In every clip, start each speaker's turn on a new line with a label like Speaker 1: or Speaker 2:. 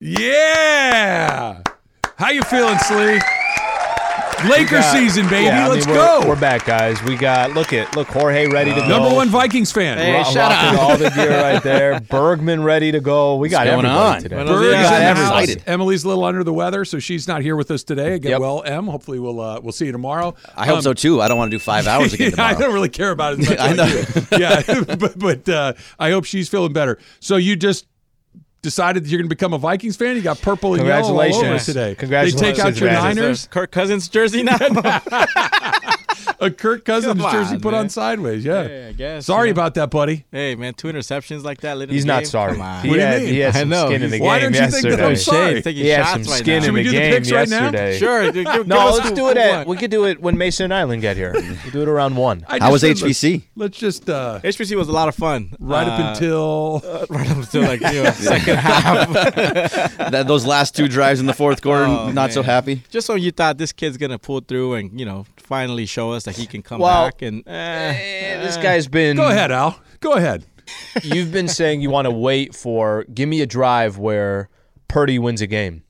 Speaker 1: Yeah. How you feeling, Slee? Laker
Speaker 2: got-
Speaker 1: season, baby.
Speaker 2: Yeah,
Speaker 1: Let's
Speaker 2: mean,
Speaker 1: go.
Speaker 2: we're, We're back, guys. We got look at look Jorge ready to go.
Speaker 1: Number one Vikings fan.
Speaker 3: Hey,
Speaker 2: Ro-
Speaker 3: shut
Speaker 2: rocking
Speaker 3: up.
Speaker 2: all the gear right there. Bergman ready to go. We got
Speaker 4: What's going
Speaker 2: everybody
Speaker 4: on?
Speaker 2: today.
Speaker 3: Buenos
Speaker 1: Bird
Speaker 3: dias.
Speaker 1: is
Speaker 2: got
Speaker 1: in
Speaker 2: everybody.
Speaker 1: Emily's a little under the weather, so she's not here with us today. Get
Speaker 2: Yep.
Speaker 1: well, Em. Hopefully, we'll uh, we'll see you tomorrow.
Speaker 4: I hope
Speaker 1: Um,
Speaker 4: so too. I don't want to do five hours again
Speaker 1: I don't really care about it. As much
Speaker 4: I
Speaker 1: as
Speaker 4: know.
Speaker 1: you. Yeah, but, but uh, I hope she's feeling better. So you just decided that you're going to become a Vikings fan. You got purple and yellow all over
Speaker 2: Congratulations.
Speaker 1: today.
Speaker 2: Congratulations,
Speaker 1: They take out your
Speaker 2: man.
Speaker 1: Niners.
Speaker 3: Kirk Cousins jersey now.
Speaker 1: A Kirk Cousins
Speaker 3: Come
Speaker 1: jersey
Speaker 3: on,
Speaker 1: put on sideways. Yeah.
Speaker 3: Yeah, I guess,
Speaker 1: Sorry
Speaker 3: you know.
Speaker 1: about that, buddy.
Speaker 3: hey man, two interceptions like that. late in
Speaker 2: He's
Speaker 3: the
Speaker 2: not
Speaker 3: game?
Speaker 2: sorry.
Speaker 3: Come on.
Speaker 2: He
Speaker 1: What do you
Speaker 2: had,
Speaker 1: mean?
Speaker 2: he had
Speaker 3: I
Speaker 2: some
Speaker 3: know.
Speaker 2: skin in the
Speaker 1: Why
Speaker 2: game
Speaker 1: don't you think that
Speaker 2: yesterday.
Speaker 1: I'm
Speaker 3: Shade,
Speaker 1: sorry?
Speaker 3: taking
Speaker 2: He had
Speaker 3: shots
Speaker 2: some
Speaker 3: right
Speaker 2: skin
Speaker 3: now.
Speaker 1: Should
Speaker 2: in
Speaker 1: we
Speaker 2: the
Speaker 1: do the
Speaker 2: game
Speaker 1: picks right now?
Speaker 2: yesterday.
Speaker 3: Sure. Give, give
Speaker 2: No,
Speaker 3: us
Speaker 2: let's do it at. We could do it when Mason and Ireland get here. We'll do it around one.
Speaker 1: I
Speaker 4: How was
Speaker 1: just let's-
Speaker 4: HPC?
Speaker 1: Let's just uh,
Speaker 3: HPC was a lot of fun.
Speaker 1: right up
Speaker 3: Uh,
Speaker 1: until
Speaker 3: right up until like you second half.
Speaker 4: That, those last two drives in the fourth quarter,
Speaker 3: Oh,
Speaker 4: not so happy.
Speaker 3: Just when you thought this kid's gonna pull through and you know finally show us that he can come
Speaker 2: Well,
Speaker 3: back and eh,
Speaker 2: Eh, this
Speaker 3: eh.
Speaker 2: guy's been.
Speaker 1: Go ahead, Al. Go ahead.
Speaker 2: You've been saying you want to wait for. Give me a drive where Purdy wins a game.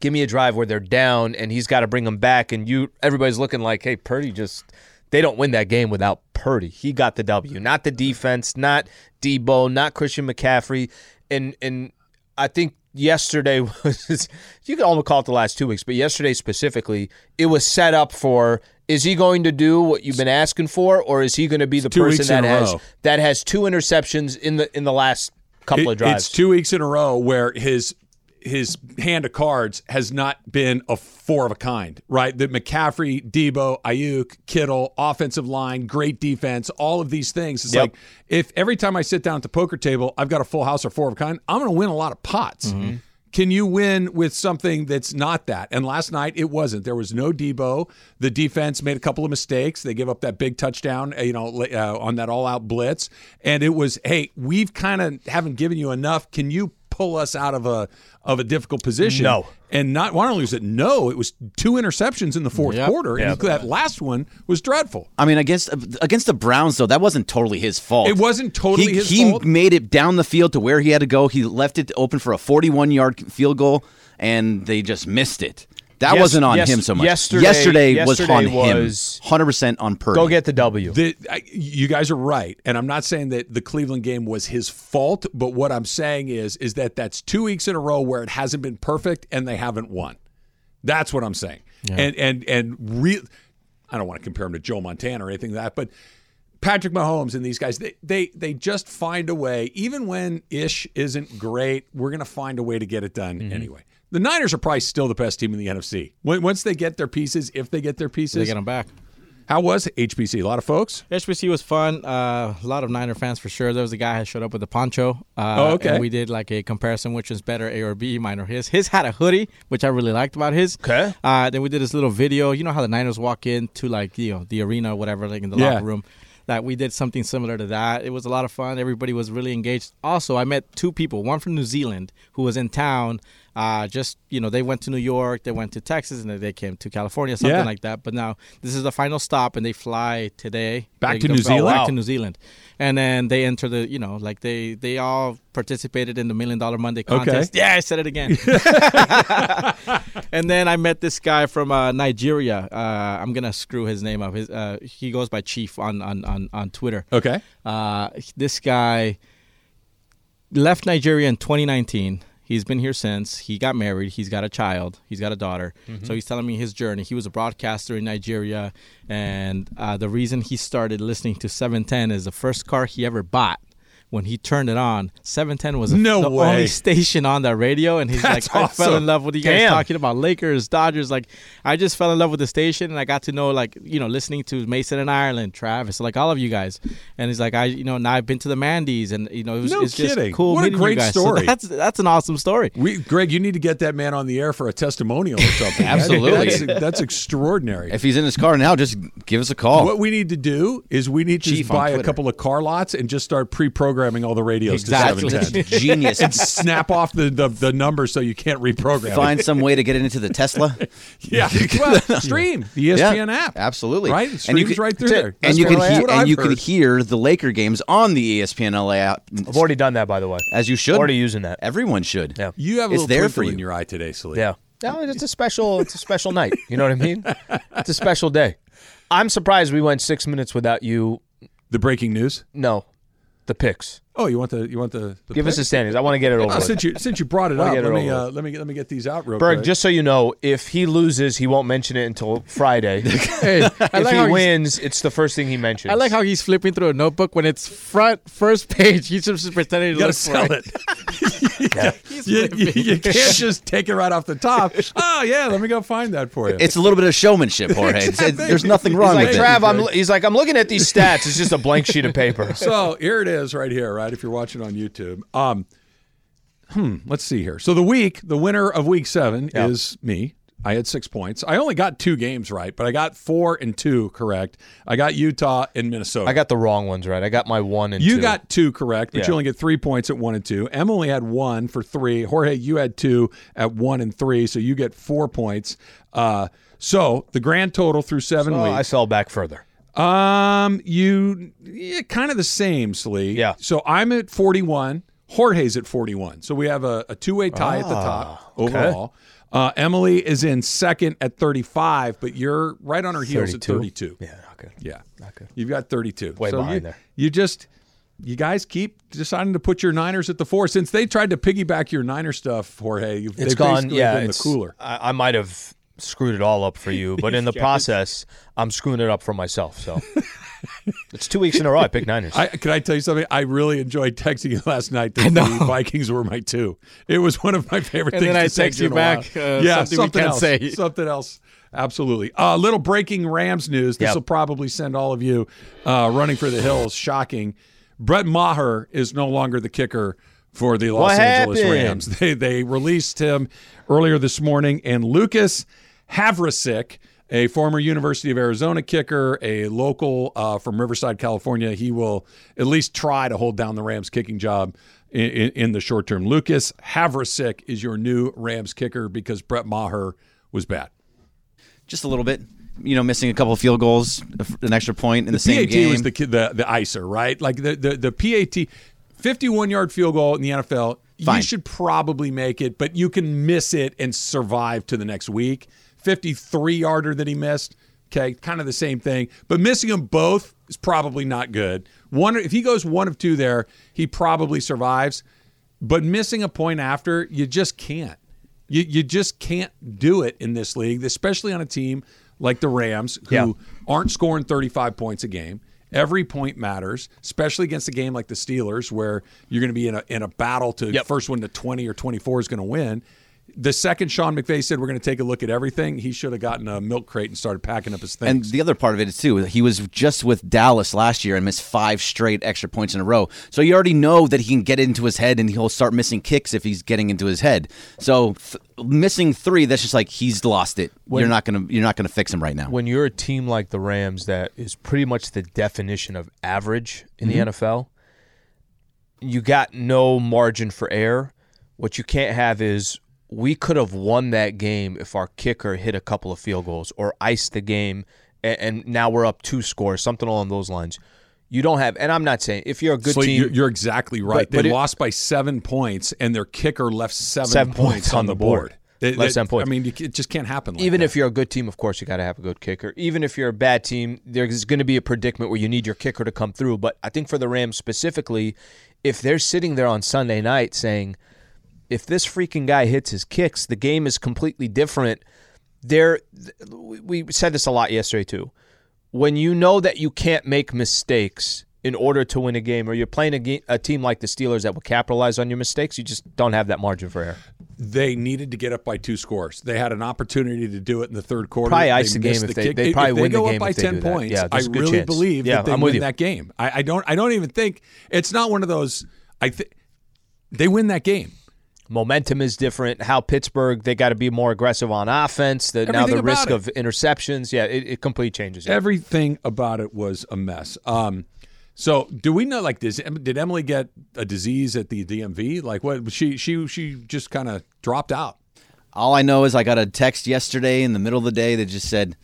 Speaker 2: Give me a drive where they're down and he's got to bring them back, and you everybody's looking like, hey, Purdy just. They don't win that game without Purdy. He got the W, not the defense, not Debo, not Christian McCaffrey, and and I think yesterday was you can almost call it the last two weeks, but yesterday specifically, it was set up for is he going to do what you've been asking for, or is he going to be the person that has that has two interceptions in the in the last couple
Speaker 1: It-
Speaker 2: of drives?
Speaker 1: It's two weeks in a row where his his hand of cards has not been a four of a kind, right? That McCaffrey, Debo, Aiyuk, Kittle, offensive line, great defense, all of these things. It's
Speaker 2: Yep.
Speaker 1: like if every time I sit down at the poker table, I've got a full house or four of a kind, I'm going to win a lot of pots.
Speaker 2: Mm-hmm.
Speaker 1: Can you win with something that's not that? And last night it wasn't. There was no Debo. The defense made a couple of mistakes. They gave up that big touchdown, you know, uh, on that all-out blitz. And it was, hey, we've kind of haven't given you enough. Can you pull us out of a of a difficult position?
Speaker 2: No.
Speaker 1: And not not only was it no, it was two interceptions in the fourth
Speaker 3: Yep.
Speaker 1: quarter, and that last one was dreadful.
Speaker 4: I mean, against against the Browns though, that wasn't totally his fault.
Speaker 1: It wasn't totally
Speaker 4: he,
Speaker 1: his
Speaker 4: he
Speaker 1: fault.
Speaker 4: made it down the field to where he had to go. He left it open for a 41 yard field goal, and they just missed it. That
Speaker 2: Yes-
Speaker 4: wasn't on
Speaker 2: yes-
Speaker 4: him so much.
Speaker 2: yesterday-
Speaker 4: was
Speaker 2: yesterday
Speaker 4: on
Speaker 2: was-
Speaker 4: him. 100% on Purdy.
Speaker 2: Go get the W.
Speaker 1: The, I, you guys are right, and I'm not saying that the Cleveland game was his fault, but what I'm saying is is that that's two weeks in a row where it hasn't been perfect and they haven't won. That's what I'm saying. And and and re- I don't want to compare him to Joe Montana or anything like that, but Patrick Mahomes and these guys, they they they just find a way. Even when ish isn't great, we're going to find a way to get it done anyway. The Niners are probably still the best team in the NFC. When- Once they get their pieces, if they get their pieces, They
Speaker 3: get him back.
Speaker 1: how was HPC? A lot of folks.
Speaker 3: HPC was fun. Uh, a lot of Niner fans for sure. There was a guy who showed up with a poncho. Uh,
Speaker 1: Oh, okay.
Speaker 3: And we did like a comparison, which was better, A or B, mine or his. His had a hoodie, which I really liked about his.
Speaker 2: Okay.
Speaker 3: Uh, then we did this little video. You know how the Niners walk into like you know the arena or whatever, like in the
Speaker 1: Yeah.
Speaker 3: locker room. That we did something similar to that. It was a lot of fun. Everybody was really engaged. Also, I met two people. One from New Zealand who was in town. Uh, just you know, they went to New York, they went to Texas, and then they came to California, something
Speaker 1: Yeah.
Speaker 3: like that. But now this is the final stop, and they fly today
Speaker 1: Back
Speaker 3: They
Speaker 1: to New Zealand?
Speaker 3: Back to New Zealand, and then they enter the you know like they they all participated in the Million Dollar Monday contest. Okay. Yeah, I said it again. and then I met this guy from uh, Nigeria. Uh, I'm gonna screw his name up. His uh, he goes by Chief on on on, on Twitter.
Speaker 1: Okay.
Speaker 3: Uh, this guy left Nigeria in 2019. He's been here since. He got married. He's got a child. He's got a daughter. So he's telling me his journey. He was a broadcaster in Nigeria, and uh, the reason he started listening to 710 is the first car he ever bought. When he turned it on, 710 was
Speaker 1: No
Speaker 3: the
Speaker 1: way.
Speaker 3: only station on that radio, and he's
Speaker 1: That's
Speaker 3: like, "I fell in love with you guys
Speaker 2: Damn.
Speaker 3: talking about Lakers, Dodgers. Like, I just fell in love with the station, and I got to know, like, you know, listening to Mason and Ireland, Travis, like all of you guys. And he's like, I, you know, now I've been to the Mandy's, and you know, it was,
Speaker 1: No
Speaker 3: it's just cool.
Speaker 1: What a
Speaker 3: meeting you
Speaker 1: great
Speaker 3: guys. So
Speaker 1: story.
Speaker 3: that's that's an awesome story.
Speaker 1: We, Greg, you need to get that man on the air for a testimonial or something.
Speaker 4: Absolutely.
Speaker 1: that's, that's extraordinary.
Speaker 4: If he's in his car now, just give us a call.
Speaker 1: What we need to do is we need to
Speaker 4: Chief
Speaker 1: just buy a couple of car lots and just start pre-programming reprogramming all the radios
Speaker 3: Exactly.
Speaker 1: to 710.
Speaker 4: Genius.
Speaker 1: and snap off the, the, the number so you can't reprogram. it.
Speaker 4: Find some way to get it into the Tesla.
Speaker 1: Yeah, well, stream the ESPN
Speaker 4: Yeah,
Speaker 1: app.
Speaker 4: Absolutely.
Speaker 1: Right, it
Speaker 4: And
Speaker 1: streams
Speaker 4: you can,
Speaker 1: right through
Speaker 2: That's it.
Speaker 1: there.
Speaker 4: and you can
Speaker 1: what-
Speaker 4: hear and
Speaker 1: I've
Speaker 4: you can hear the Laker games on the ESPN LA app
Speaker 2: I've already done that, by the way.
Speaker 4: as you should.
Speaker 2: Already using that.
Speaker 4: Everyone should.
Speaker 2: Yeah.
Speaker 1: You have a
Speaker 4: It's
Speaker 1: little
Speaker 4: there for you.
Speaker 1: in your eye today, Salih.
Speaker 2: Yeah. No, it's a special. It's a special night. You know what I mean? It's a special day. I'm surprised we went six minutes without you.
Speaker 1: The breaking news.
Speaker 2: No, the picks.
Speaker 1: Oh, you want the you want the, the
Speaker 2: Give us the standings. I want to get it over.
Speaker 1: Oh, since you since you brought it up,
Speaker 2: get
Speaker 1: let
Speaker 2: it
Speaker 1: me uh, let me let me get these out real
Speaker 2: Berg,
Speaker 1: quick.
Speaker 2: just so you know, if he loses, he won't mention it until Friday.
Speaker 3: Hey,
Speaker 2: if
Speaker 3: like
Speaker 2: he wins, it's the first thing he mentions.
Speaker 3: I like how he's flipping through a notebook when it's front first page. He's just pretending to
Speaker 1: you
Speaker 3: look
Speaker 1: sell
Speaker 3: for
Speaker 1: it. you, you, you can't just take it right off the top. Oh yeah, let me go find that for you.
Speaker 4: It's a little bit of showmanship, Jorge. It's- it's- there's nothing wrong
Speaker 2: He's like
Speaker 4: with
Speaker 2: Trav.
Speaker 4: it.
Speaker 2: I'm, he's like I'm looking at these stats. It's just a blank sheet of paper.
Speaker 1: so here it is right here, right? If you're watching on YouTube. Um hmm, let's see here. So the week, the winner of week seven
Speaker 2: Yeah.
Speaker 1: is me. I had six points. I only got two games right, but I got four and two correct. I got Utah and Minnesota.
Speaker 2: I got the wrong ones right. I got my one and
Speaker 1: You
Speaker 2: two.
Speaker 1: got two correct, but
Speaker 2: Yeah.
Speaker 1: you only get three points at one and two. Emily had one for three. Jorge, you had two at one and three, so you get four points. Uh, so the grand total through seven
Speaker 2: I
Speaker 1: weeks.
Speaker 2: I fell back further.
Speaker 1: Um, you yeah, kind of the same, Slee.
Speaker 2: Yeah.
Speaker 1: So I'm at 41. Jorge's at 41. So we have a, a two way tie at the top overall. Uh, Emily is in second at 35, but you're right on her heels at 32.
Speaker 2: Yeah. Okay.
Speaker 1: Yeah.
Speaker 2: Okay.
Speaker 1: You've got 32.
Speaker 2: Way
Speaker 1: so
Speaker 2: behind
Speaker 1: you,
Speaker 2: there.
Speaker 1: You just, you guys keep deciding to put your Niners at the four. Since they tried to piggyback your Niner stuff, Jorge, you've,
Speaker 2: It's gone. Yeah.
Speaker 1: been the
Speaker 2: It's
Speaker 1: cooler.
Speaker 2: I, I might have screwed it all up for you, but in the process, I'm screwing it up for myself. So it's two weeks in a row. I picked Niners.
Speaker 1: I, can I tell you something? I really enjoyed texting you last night that the Vikings were my two. It was one of my favorite
Speaker 3: And
Speaker 1: things.
Speaker 3: then I text you
Speaker 1: in a while.
Speaker 3: back, uh,
Speaker 1: yeah,
Speaker 3: something we can't
Speaker 1: else.
Speaker 3: say.
Speaker 1: Something else. Absolutely. A uh, little breaking Rams news. This
Speaker 2: Yep.
Speaker 1: will probably send all of you uh, running for the hills. Shocking. Brett Maher is no longer the kicker for the Los
Speaker 2: What
Speaker 1: Angeles
Speaker 2: happened?
Speaker 1: Rams. They they released him earlier this morning, and Lucas Havrisik, a former University of Arizona kicker, a local uh, from Riverside, California, he will at least try to hold down the Rams kicking job in, in, in the short term. Lucas Havrisik is your new Rams kicker because Brett Maher was bad.
Speaker 4: Just a little bit. You know, missing a couple of field goals, an extra point in the, same
Speaker 1: PAT
Speaker 4: game.
Speaker 1: was the the the icer, right? Like the the the PAT, fifty-one yard field goal in the NFL. You should probably make it, but you can miss it and survive to the next week. Fifty-three yarder that he missed. Okay, kind of the same thing, but missing them both is probably not good. One, if he goes one of two there, he probably survives. But missing a point after, you just can't. You you just can't do it in this league, especially on a team like the Rams who
Speaker 2: Yeah.
Speaker 1: aren't scoring 35 points a game. Every point matters, especially against a game like the Steelers, where you're going to be in a in a battle to
Speaker 2: Yep.
Speaker 1: first one to 20 or 24 is going to win. The second Sean McVay said we're going to take a look at everything, he should have gotten a milk crate and started packing up his things.
Speaker 4: And the other part of it is too, he was just with Dallas last year and missed five straight extra points in a row. So you already know that he can get into his head and he'll start missing kicks if he's getting into his head. So th- missing three, that's just like he's lost it. you're not gonna you're not gonna fix him right now.
Speaker 2: when you're a team like the Rams that is pretty much the definition of average in
Speaker 1: Mm-hmm.
Speaker 2: the NFL, you got no margin for error. What you can't have is we could have won that game if our kicker hit a couple of field goals or iced the game and, and now we're up two scores, something along those lines. You don't have, and I'm not saying if you're a good
Speaker 1: so
Speaker 2: team,
Speaker 1: you're, you're exactly right.
Speaker 2: But- but
Speaker 1: they
Speaker 2: it-
Speaker 1: lost by seven points, and their kicker left seven,
Speaker 2: Seven
Speaker 1: points, on
Speaker 2: on
Speaker 1: the board.
Speaker 2: board.
Speaker 1: They-
Speaker 2: Less
Speaker 1: they-
Speaker 2: than points.
Speaker 1: I mean, you, it just can't happen. Like
Speaker 2: even
Speaker 1: that.
Speaker 2: if you're a good team, of course, you got to have a good kicker. Even if you're a bad team, there's going to be a predicament where you need your kicker to come through. But I think for the Rams specifically, if they're sitting there on Sunday night saying, if this freaking guy hits his kicks, the game is completely different. There, we said this a lot yesterday too. When you know that you can't make mistakes in order to win a game, or you're playing a, ga- a team like the Steelers that will capitalize on your mistakes, you just don't have that margin for error.
Speaker 1: they needed to get up by two scores. They had an opportunity to do it in the third quarter.
Speaker 2: Probably
Speaker 1: They
Speaker 2: ice the game if they- they'd probably
Speaker 1: if they
Speaker 2: win the
Speaker 1: go
Speaker 2: game
Speaker 1: up by ten points.
Speaker 2: Yeah,
Speaker 1: I
Speaker 2: there's a good
Speaker 1: really
Speaker 2: chance.
Speaker 1: believe
Speaker 2: Yeah,
Speaker 1: that they
Speaker 2: I'm
Speaker 1: win
Speaker 2: you.
Speaker 1: that game. I, I don't. I don't even think it's not one of those. I think they win that game.
Speaker 2: Momentum is different. How Pittsburgh they got to be more aggressive on offense. The, now the risk
Speaker 1: about
Speaker 2: of interceptions, yeah, it, it completely changes. it.
Speaker 1: Everything about it was a mess. Um, So, do we know? Like, does, did Emily get a disease at the DMV? Like, what? She she she just kind of dropped out.
Speaker 4: All I know is I got a text yesterday in the middle of the day that just said,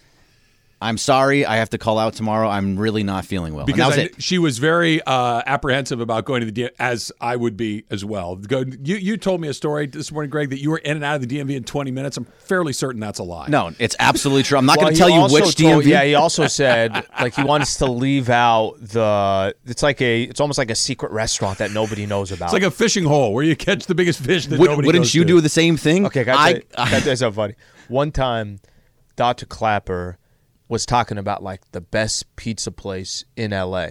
Speaker 4: "I'm sorry, I have to call out tomorrow. I'm really not feeling well." And that
Speaker 1: because
Speaker 4: was
Speaker 1: I,
Speaker 4: it.
Speaker 1: she was very uh, apprehensive about going to the DMV, as I would be as well. Go, you you told me a story this morning, Greg, that you were in and out of the DMV in 20 minutes. I'm fairly certain that's a lie.
Speaker 4: No, it's absolutely true. I'm not
Speaker 2: Well,
Speaker 4: going to tell you which
Speaker 2: told-
Speaker 4: DMV.
Speaker 2: Yeah, he also said like he wants to leave out the. It's like a. It's almost like a secret restaurant that nobody knows about.
Speaker 1: It's like a fishing hole where you catch the biggest fish that
Speaker 4: Would,
Speaker 1: nobody
Speaker 4: wouldn't
Speaker 1: goes
Speaker 4: you
Speaker 1: to.
Speaker 4: do the same thing?
Speaker 2: Okay, can I,
Speaker 4: I,
Speaker 2: tell you- can I tell you funny? One time, Dr. Clapper was talking about like the best pizza place in LA,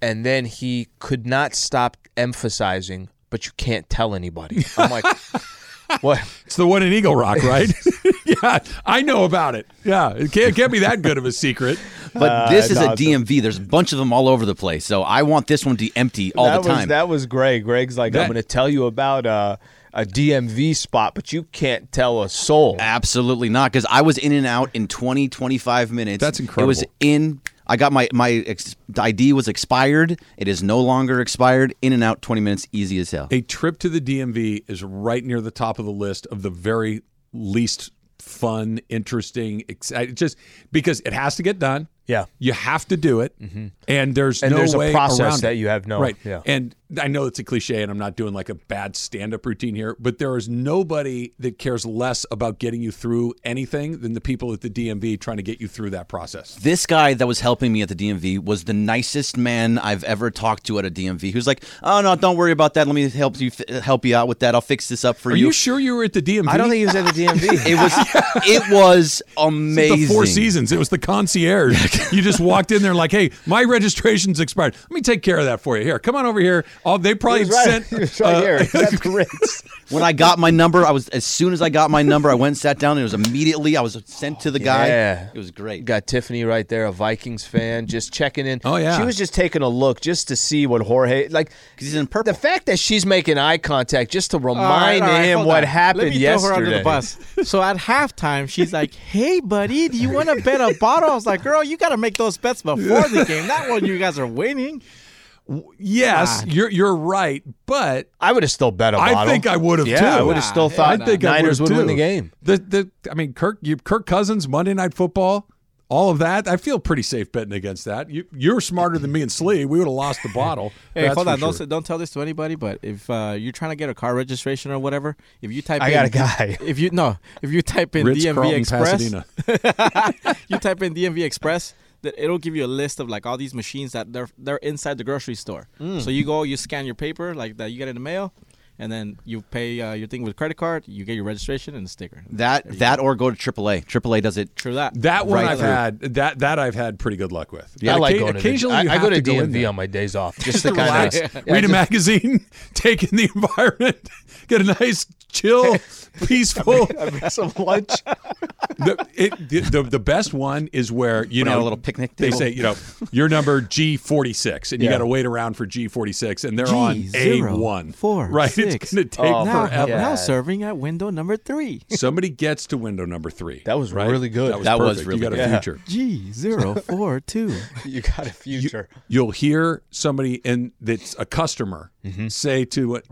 Speaker 2: and then he could not stop emphasizing, "But you can't tell anybody." I'm like, what?
Speaker 1: It's the one in Eagle Rock, right? yeah, I know about it. Yeah, it can't, it can't be that good of a secret.
Speaker 4: but uh, this is
Speaker 2: no,
Speaker 4: a DMV. There's a bunch of them all over the place. So I want this one to be empty all
Speaker 2: that
Speaker 4: the time.
Speaker 2: Was, that was Greg. Greg's like,
Speaker 1: That-
Speaker 2: I'm going to tell you about a, a DMV spot, but you can't tell a soul.
Speaker 4: Absolutely not, because I was in and out in 20, 25 minutes.
Speaker 1: That's incredible.
Speaker 4: It was in. I got my my ex, ID was expired. It is no longer expired. In and out, 20 minutes, easy as hell.
Speaker 1: A trip to the DMV is right near the top of the list of the very least fun, interesting, exciting. Just because it has to get done.
Speaker 2: Yeah.
Speaker 1: You have to do it, mm-hmm. and there's
Speaker 2: And
Speaker 1: no
Speaker 2: there's a
Speaker 1: way
Speaker 2: process
Speaker 1: around
Speaker 2: that
Speaker 1: it.
Speaker 2: you have no-
Speaker 1: right.
Speaker 2: yeah.
Speaker 1: And I know it's a cliche, and I'm not doing like a bad stand-up routine here, but there is nobody that cares less about getting you through anything than the people at the DMV trying to get you through that process.
Speaker 4: This guy that was helping me at the DMV was the nicest man I've ever talked to at a DMV. He was like, "Oh no, don't worry about that. Let me help you help you out with that. I'll fix this up for you.
Speaker 1: Are you sure you were at the DMV?
Speaker 2: I don't think he was at the DMV.
Speaker 4: It was it was amazing.
Speaker 1: the Four Seasons. It was the concierge. you just walked in there like, "Hey, my registration's expired. Let me take care of that for you. Here, come on over here." Oh, they probably
Speaker 2: He was right,
Speaker 1: sent.
Speaker 2: he was right
Speaker 1: uh,
Speaker 2: here. That's great.
Speaker 4: When I got my number, I was as soon as I got my number, I went and sat down. And it was immediately I was sent to the guy.
Speaker 2: Yeah.
Speaker 4: It was great.
Speaker 2: Got Tiffany right there, a Vikings fan, just checking in.
Speaker 1: Oh, yeah.
Speaker 2: She was just taking a look just to see what Jorge like.
Speaker 4: 'Cause he's in purple.
Speaker 2: The fact that she's making eye contact just to remind
Speaker 3: all right,
Speaker 2: him
Speaker 3: hold
Speaker 2: what
Speaker 3: on.
Speaker 2: happened
Speaker 3: Let me
Speaker 2: yesterday.
Speaker 3: throw her under the bus. So at halftime, she's like, "Hey, buddy, do you want to bet a bottle?" I was like, "Girl, you got to make those bets before the game. Not when you guys are winning."
Speaker 1: Yes,
Speaker 3: God.
Speaker 1: you're you're right, but
Speaker 2: I would have still bet a
Speaker 1: I
Speaker 2: bottle.
Speaker 1: I think I would have
Speaker 2: yeah,
Speaker 1: too.
Speaker 2: I would have still thought
Speaker 3: I
Speaker 1: think
Speaker 2: Niners
Speaker 1: would've
Speaker 2: win the game.
Speaker 1: The the I mean, Kirk you, Kirk Cousins Monday Night Football, all of that. I feel pretty safe betting against that. You you're smarter than me and Slee. We would have lost the bottle.
Speaker 3: Hey, hold
Speaker 1: for
Speaker 3: on, don't don't tell this to anybody. But if uh, you're trying to get a car registration or whatever, if you type
Speaker 2: I
Speaker 3: in,
Speaker 2: got a guy.
Speaker 3: If you no, if you type in
Speaker 1: Ritz
Speaker 3: DMV
Speaker 1: Carlton,
Speaker 3: Express, you type in DMV Express, that it'll give you a list of like all these machines that they're they're inside the grocery store.
Speaker 1: Mm.
Speaker 3: So you go, you scan your paper like that you get in the mail, and then you pay uh, your thing with credit card. You get your registration and a sticker.
Speaker 4: That that or go to AAA. AAA does it.
Speaker 3: True that.
Speaker 1: That one
Speaker 4: Right
Speaker 1: I've
Speaker 4: through.
Speaker 1: had that that I've had pretty good luck with.
Speaker 2: I like
Speaker 1: Occa-
Speaker 2: going to the,
Speaker 1: occasionally
Speaker 2: I,
Speaker 1: you
Speaker 2: I go to,
Speaker 1: go
Speaker 2: DMV on my days off just
Speaker 1: to
Speaker 2: to kind of
Speaker 1: read a magazine, take in the environment, get a nice, chill, peaceful.
Speaker 2: some lunch.
Speaker 1: the, it, the, the the best one is where you
Speaker 4: Put
Speaker 1: know
Speaker 4: a little picnic
Speaker 1: They say you know your number G forty six, and you got to wait around for G forty six, and they're
Speaker 3: G,
Speaker 1: on A one
Speaker 3: four
Speaker 1: right?
Speaker 3: Six.
Speaker 1: It's going to take
Speaker 2: Oh,
Speaker 3: now,
Speaker 1: forever.
Speaker 2: yeah.
Speaker 3: now serving at window number three.
Speaker 1: Somebody gets to window number three.
Speaker 2: That was
Speaker 1: right?
Speaker 2: really good.
Speaker 1: That was,
Speaker 4: That was
Speaker 1: perfect.
Speaker 4: really
Speaker 1: you got
Speaker 4: good.
Speaker 1: a
Speaker 2: Yeah.
Speaker 1: future.
Speaker 3: G zero four two.
Speaker 2: You got a future.
Speaker 1: You'll hear somebody in that's a customer
Speaker 2: Mm-hmm.
Speaker 1: say to it.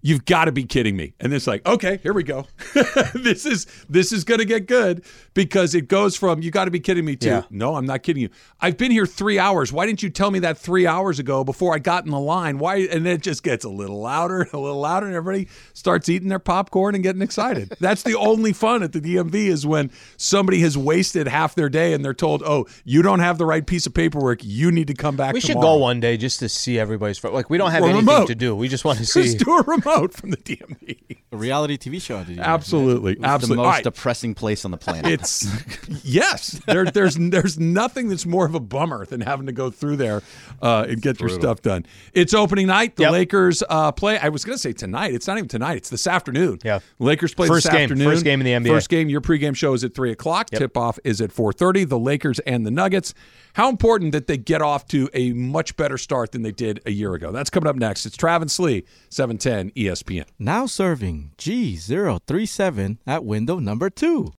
Speaker 1: You've got to be kidding me. And it's like, okay, here we go. this is this is going to get good because it goes from you got to be kidding me to
Speaker 2: Yeah.
Speaker 1: no, I'm not kidding you. I've been here 3 hours. Why didn't you tell me that 3 hours ago before I got in the line? Why and then it just gets a little louder, a little louder and everybody starts eating their popcorn and getting excited. That's the only fun at the DMV is when somebody has wasted half their day and they're told, "Oh, you don't have the right piece of paperwork. You need to come back
Speaker 2: We should go one day just to see everybody's. Like we don't have
Speaker 1: Or
Speaker 2: anything
Speaker 1: remote.
Speaker 2: to do. We just want to see.
Speaker 1: Just do a remote from the DMV.
Speaker 3: A reality TV show. Did you
Speaker 1: Absolutely,
Speaker 4: It's the
Speaker 1: absolutely.
Speaker 4: most
Speaker 1: All right.
Speaker 4: depressing place on the planet.
Speaker 1: It's yes. There, there's there's nothing that's more of a bummer than having to go through there uh, and get your stuff done. It's opening night. The
Speaker 2: Yep.
Speaker 1: Lakers uh, play. I was going to say tonight. It's not even tonight. It's this afternoon.
Speaker 2: Yeah.
Speaker 1: Lakers play
Speaker 2: First
Speaker 1: this
Speaker 2: game.
Speaker 1: afternoon.
Speaker 2: First game in the NBA.
Speaker 1: First game. Your pregame show is at three o'clock. Tip off is at four thirty. The Lakers and the Nuggets. How important that they get off to a much better start than they did a year ago. That's coming up next. It's Travis Lee, seven ten ESPN.
Speaker 3: Now serving G037 at window number two.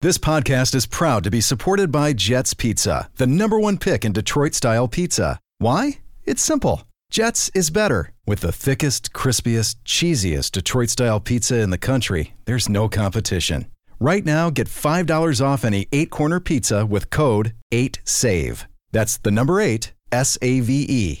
Speaker 5: This podcast is proud to be supported by Jets Pizza, the number one pick in Detroit style pizza. Why? It's simple. Jets is better. With the thickest, crispiest, cheesiest Detroit style pizza in the country, there's no competition. Right now, get $5 off any eight corner pizza with code 8SAVE. That's the number eight, S A V E.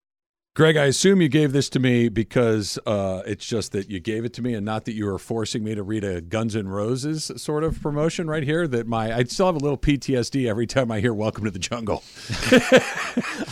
Speaker 1: Greg, I assume you gave this to me because uh, it's just that you gave it to me and not that you were forcing me to read a Guns N' Roses sort of promotion right here. That my I still have a little PTSD every time I hear "Welcome to the Jungle."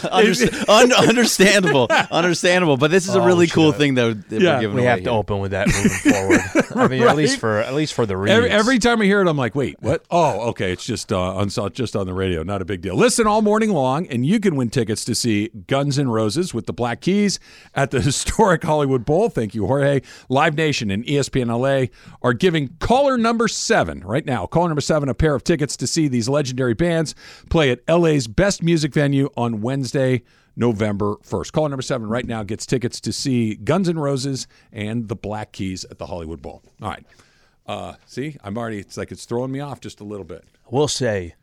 Speaker 4: Underst- un- understandable, understandable. But this is a
Speaker 1: Oh,
Speaker 4: really cool thing that, that
Speaker 1: Yeah,
Speaker 4: we're giving
Speaker 2: We
Speaker 4: away
Speaker 2: have to
Speaker 4: here.
Speaker 2: open with that moving forward. I mean, at least for at least for the reads.
Speaker 1: Every, every time I hear it, I'm like, "Wait, what? Oh, okay, it's just uh, on just on the radio, not a big deal." Listen all morning long, and you can win tickets to see Guns N' Roses with the Black Keys at the historic Hollywood Bowl. Thank you, Jorge. Live Nation and ESPN LA are giving caller number seven right now. Caller number seven a pair of tickets to see these legendary bands play at LA's best music venue on Wednesday. November 1st. Caller number seven right now gets tickets to see Guns N' Roses and the Black Keys at the Hollywood Bowl. All right. Uh, see, I'm already. It's like it's throwing me off just a little bit.
Speaker 2: We'll say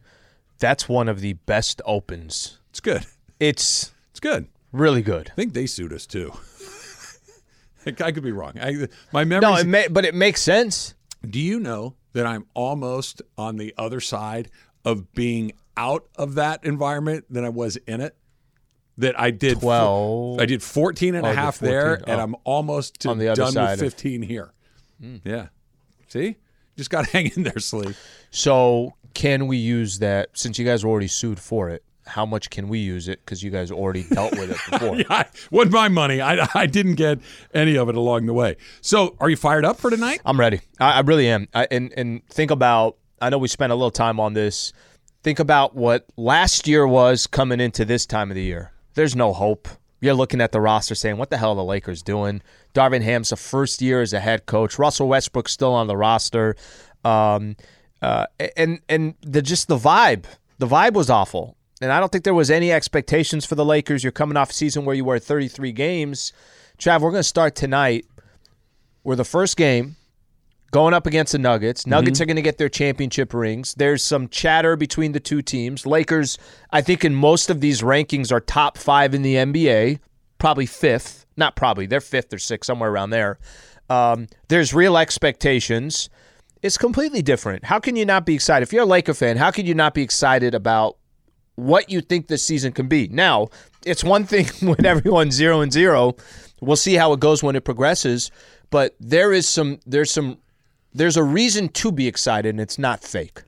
Speaker 2: that's one of the best opens.
Speaker 1: It's good.
Speaker 2: It's
Speaker 1: It's good.
Speaker 2: Really good.
Speaker 1: I think they sued us too. I could be wrong. I, my memory.
Speaker 2: No, it may, but it makes sense.
Speaker 1: Do you know that I'm almost on the other side of being out of that environment than I was in it? That I did. four-
Speaker 2: 12.
Speaker 1: I did 14 and
Speaker 2: Oh,
Speaker 1: a half there,
Speaker 2: 14.
Speaker 1: and
Speaker 2: Oh.
Speaker 1: I'm almost to
Speaker 2: On the other
Speaker 1: done
Speaker 2: side
Speaker 1: with
Speaker 2: of-
Speaker 1: 15 here. Hmm. Yeah. See? Just got to hang in there, Sleeve.
Speaker 2: So can we use that since you guys were already sued for it? How much can we use it? Because you guys already dealt with it before.
Speaker 1: Yeah, I, wasn't my money. I, I didn't get any of it along the way. So, are you fired up for tonight?
Speaker 2: I'm ready. I, I really am. I, and and think about. I know we spent a little time on this. Think about what last year was coming into this time of the year. There's no hope. You're looking at the roster saying, "What the hell are the Lakers doing?" Darvin Ham's the first year as a head coach. Russell Westbrook's still on the roster, um, uh, and and the just the vibe. The vibe was awful, and I don't think there was any expectations for the Lakers. You're coming off a season where you were 33 games. Trav, we're going to start tonight. We're the first game going up against the Nuggets. Nuggets are going to get their championship rings. There's some chatter between the two teams. Lakers, I think, in most of these rankings, are top five in the NBA, probably fifth. Not probably, they're fifth or sixth, somewhere around there. Um, there's real expectations. It's completely different. How can you not be excited? If you're a Laker fan, how can you not be excited about what you think this season can be. Now, it's one thing when everyone's zero and zero. We'll see how it goes when it progresses. But there is some there's some there's a reason to be excited and it's not fake.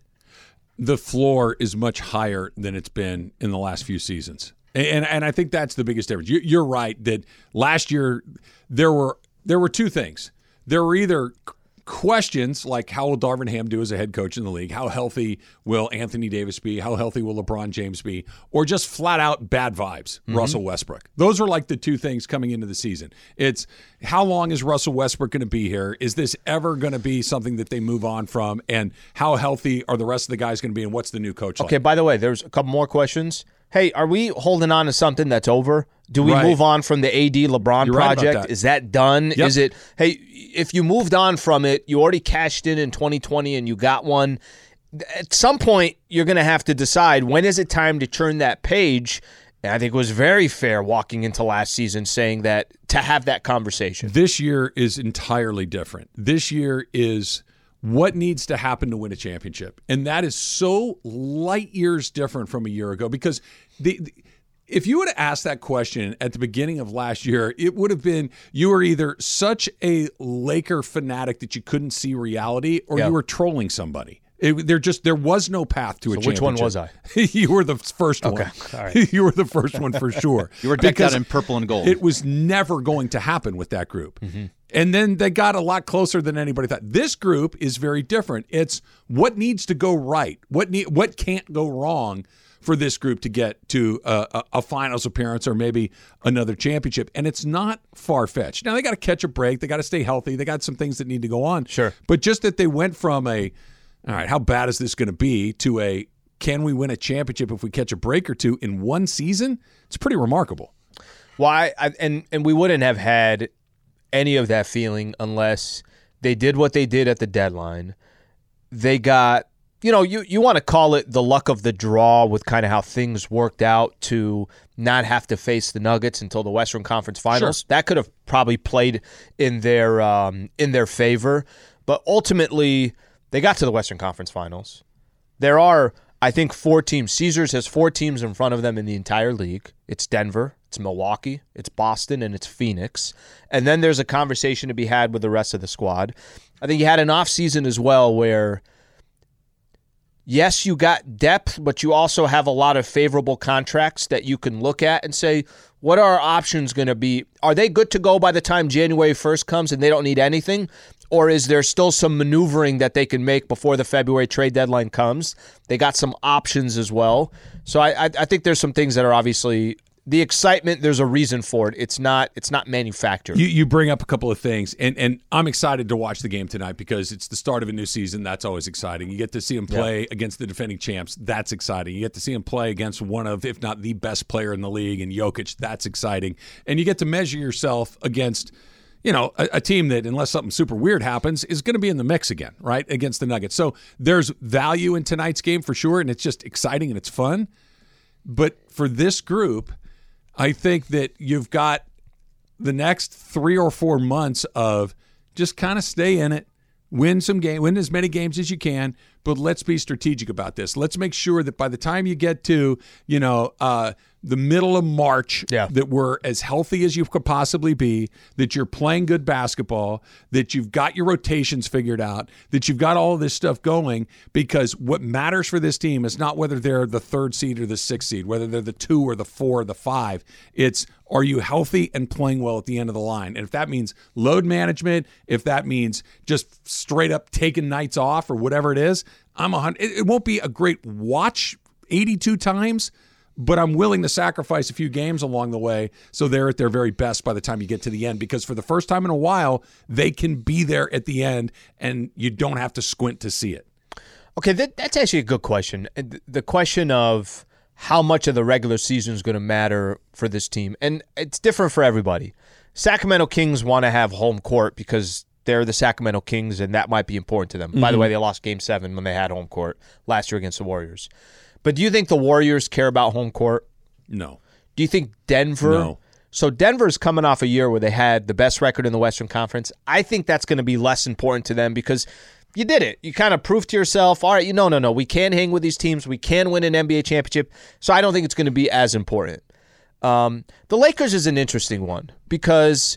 Speaker 1: the floor is much higher than it's been in the last few seasons. And and, I think that's the biggest difference. You, you're right that last year there were there were two things. There were either questions like how will Darvin Ham do as a head coach in the league? How healthy will Anthony Davis be? How healthy will LeBron James be? Or just flat out bad vibes, mm-hmm. Russell Westbrook. Those are like the two things coming into the season. It's how long is Russell Westbrook going to be here? Is this ever going to be something that they move on from? And how healthy are the rest of the guys going to be? And what's the new coach
Speaker 2: Okay,
Speaker 1: like?
Speaker 2: by the way, there's a couple more questions. Hey, are we holding on to something that's over? Do we
Speaker 1: Right.
Speaker 2: move on from the AD LeBron
Speaker 1: You're right
Speaker 2: project?
Speaker 1: that.
Speaker 2: Is that done?
Speaker 1: Yep.
Speaker 2: Is it hey, if you moved on from it, you already cashed in in 2020 and you got one, at some point you're going to have to decide when is it time to turn that page. And I think it was very fair walking into last season saying that to have that conversation.
Speaker 1: This year is entirely different. This year is what needs to happen to win a championship. And that is so light years different from a year ago because the, the if you would have asked that question at the beginning of last year, it would have been you were either such a Laker fanatic that you couldn't see reality or
Speaker 2: Yeah.
Speaker 1: you were trolling somebody. It, there just there was no path to a
Speaker 2: So
Speaker 1: championship.
Speaker 2: which one was I?
Speaker 1: you were the first one.
Speaker 2: Okay. All right.
Speaker 1: you were the first one for sure.
Speaker 4: You were decked out in purple and gold.
Speaker 1: It was never going to happen with that group.
Speaker 2: Mm-hmm.
Speaker 1: And then they got a lot closer than anybody thought. This group is very different. It's what needs to go right, what need, what can't go wrong for this group to get to a, a, finals appearance or maybe another championship. And it's not far fetched. Now they got to catch a break. They got to stay healthy. They got some things that need to go on.
Speaker 2: Sure.
Speaker 1: But just that they went from a, all right, how bad is this going to be to a, can we win a championship if we catch a break or two in one season? It's pretty remarkable.
Speaker 2: Why? I, and and we wouldn't have had any of that feeling unless they did what they did at the deadline. They got, you know, you you want to call it the luck of the draw with kind of how things worked out to not have to face the Nuggets until the Western Conference Finals. That could have probably played in their um, in their favor, but ultimately they got to the Western Conference Finals. There are, I think, four teams. Caesars has four teams in front of them in the entire league. It's Denver, it's Milwaukee, it's Boston, and it's Phoenix. And then there's a conversation to be had with the rest of the squad. I think you had an offseason as well where, yes, you got depth, but you also have a lot of favorable contracts that you can look at and say, what are our options going to be? Are they good to go by the time January 1st comes and they don't need anything? Or is there still some maneuvering that they can make before the February trade deadline comes? They got some options as well. So I, I, I think there's some things that are obviously the excitement. There's a reason for it. It's not it's not manufactured.
Speaker 1: You, you bring up a couple of things, and, and I'm excited to watch the game tonight because it's the start of a new season. That's always exciting. You get to see him play against the defending champs. That's exciting. You get to see him play against one of, if not the best player in the league, in Jokic. That's exciting. And you get to measure yourself against, you know, a, a team that, unless something super weird happens, is going to be in the mix again, right? Against the Nuggets. So there's value in tonight's game for sure, and it's just exciting and it's fun. But for this group, I think that you've got the next three or four months of just kind of stay in it, win some game, win as many games as you can, but let's be strategic about this. Let's make sure that by the time you get to, you know, uh, the middle of March,
Speaker 2: Yeah.
Speaker 1: that we're as healthy as you could possibly be, that you're playing good basketball, that you've got your rotations figured out, that you've got all this stuff going. Because what matters for this team is not whether they're the third seed or the sixth seed, whether they're the two or the four or the five. It's are you healthy and playing well at the end of the line? And if that means load management, if that means just straight up taking nights off or whatever it is, I'm a hundred. It, it won't be a great watch 82 times, but I'm willing to sacrifice a few games along the way so they're at their very best by the time you get to the end. Because for the first time in a while, they can be there at the end and you don't have to squint to see it.
Speaker 2: Okay, that, that's actually a good question. The question of how much of the regular season is going to matter for this team, and it's different for everybody. Sacramento Kings want to have home court because they're the Sacramento Kings, and that might be important to them. By the mm-hmm. way, they lost Game Seven when they had home court last year against the Warriors. But do you think the Warriors care about home court?
Speaker 1: No.
Speaker 2: Do you think Denver?
Speaker 1: No.
Speaker 2: So Denver's coming off a year where they had the best record in the Western Conference. I think that's going to be less important to them because you did it. You kind of proved to yourself, all right, you know, no, no, we can hang with these teams. We can win an NBA championship. So I don't think it's going to be as important. Um, the Lakers is an interesting one because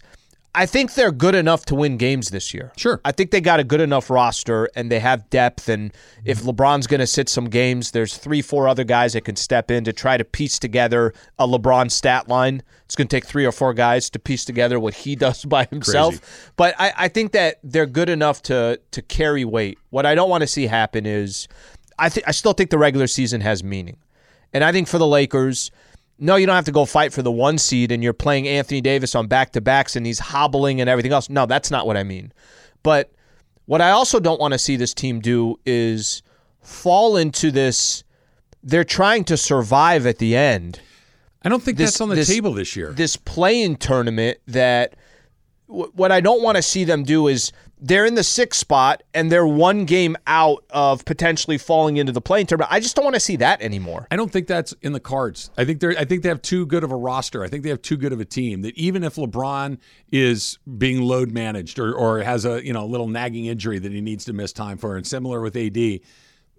Speaker 2: I think they're good enough to win games this year.
Speaker 1: Sure.
Speaker 2: I think they got a good enough roster and they have depth. And if LeBron's going to sit some games, there's three, four other guys that can step in to try to piece together a LeBron stat line. It's going to take three or four guys to piece together what he does by himself. But I, I think that they're good enough to to carry weight. What I don't want to see happen is, I th- I still think the regular season has meaning, and I think for the Lakers. No, you don't have to go fight for the one seed and you're play-in Anthony Davis on back to backs and he's hobbling and everything else. No, that's not what I mean. But what I also don't want to see this team do is fall into this. They're trying to survive at the end.
Speaker 1: I don't think
Speaker 2: This-
Speaker 1: that's on the
Speaker 2: this-
Speaker 1: table this year.
Speaker 2: This playing tournament that wh- what I don't want to see them do is they're in the sixth spot and they're one game out of potentially falling into the play-in tournament. I just don't want to see that anymore.
Speaker 1: I don't think that's in the cards. I think they're. I think they have too good of a roster. I think they have too good of a team that even if LeBron is being load managed or, or has a you know little nagging injury that he needs to miss time for, and similar with AD,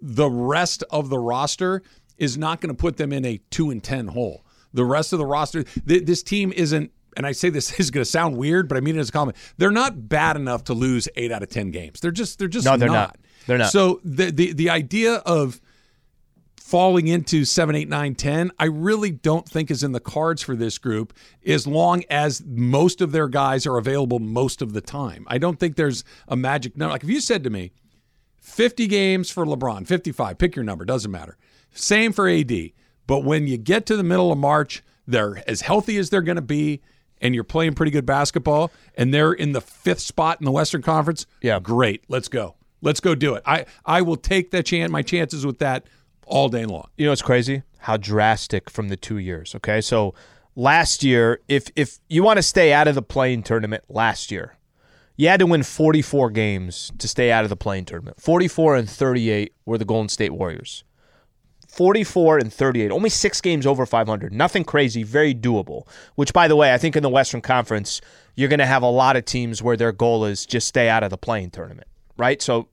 Speaker 1: the rest of the roster is not going to put them in a two and ten hole. The rest of the roster, th- this team isn't. And I say this is going to sound weird, but I mean it as a comment. They're not bad enough to lose eight out of ten games. They're just they're just
Speaker 2: No, they're
Speaker 1: not.
Speaker 2: not. They're not.
Speaker 1: So the the the idea of falling into 7 8 9 10 i really don't think is in the cards for this group as long as most of their guys are available most of the time i don't think there's a magic number like if you said to me 50 games for lebron 55 pick your number doesn't matter same for ad but when you get to the middle of march they're as healthy as they're going to be and you're play-in pretty good basketball and they're in the fifth spot in the western conference
Speaker 2: Yeah.
Speaker 1: great let's go let's go do it i i will take that chance my chances with that all day long
Speaker 2: You know what's crazy? How drastic from the two years. Okay, so last year, if if you want to stay out of the play-in tournament last year, you had to win 44 games to stay out of the playing tournament. 44 and 38 were the Golden State Warriors. 44 and 38, only six games over 500. Nothing crazy, very doable. Which, by the way, I think in the Western Conference, you're going to have a lot of teams where their goal is just stay out of the play-in tournament, right? So,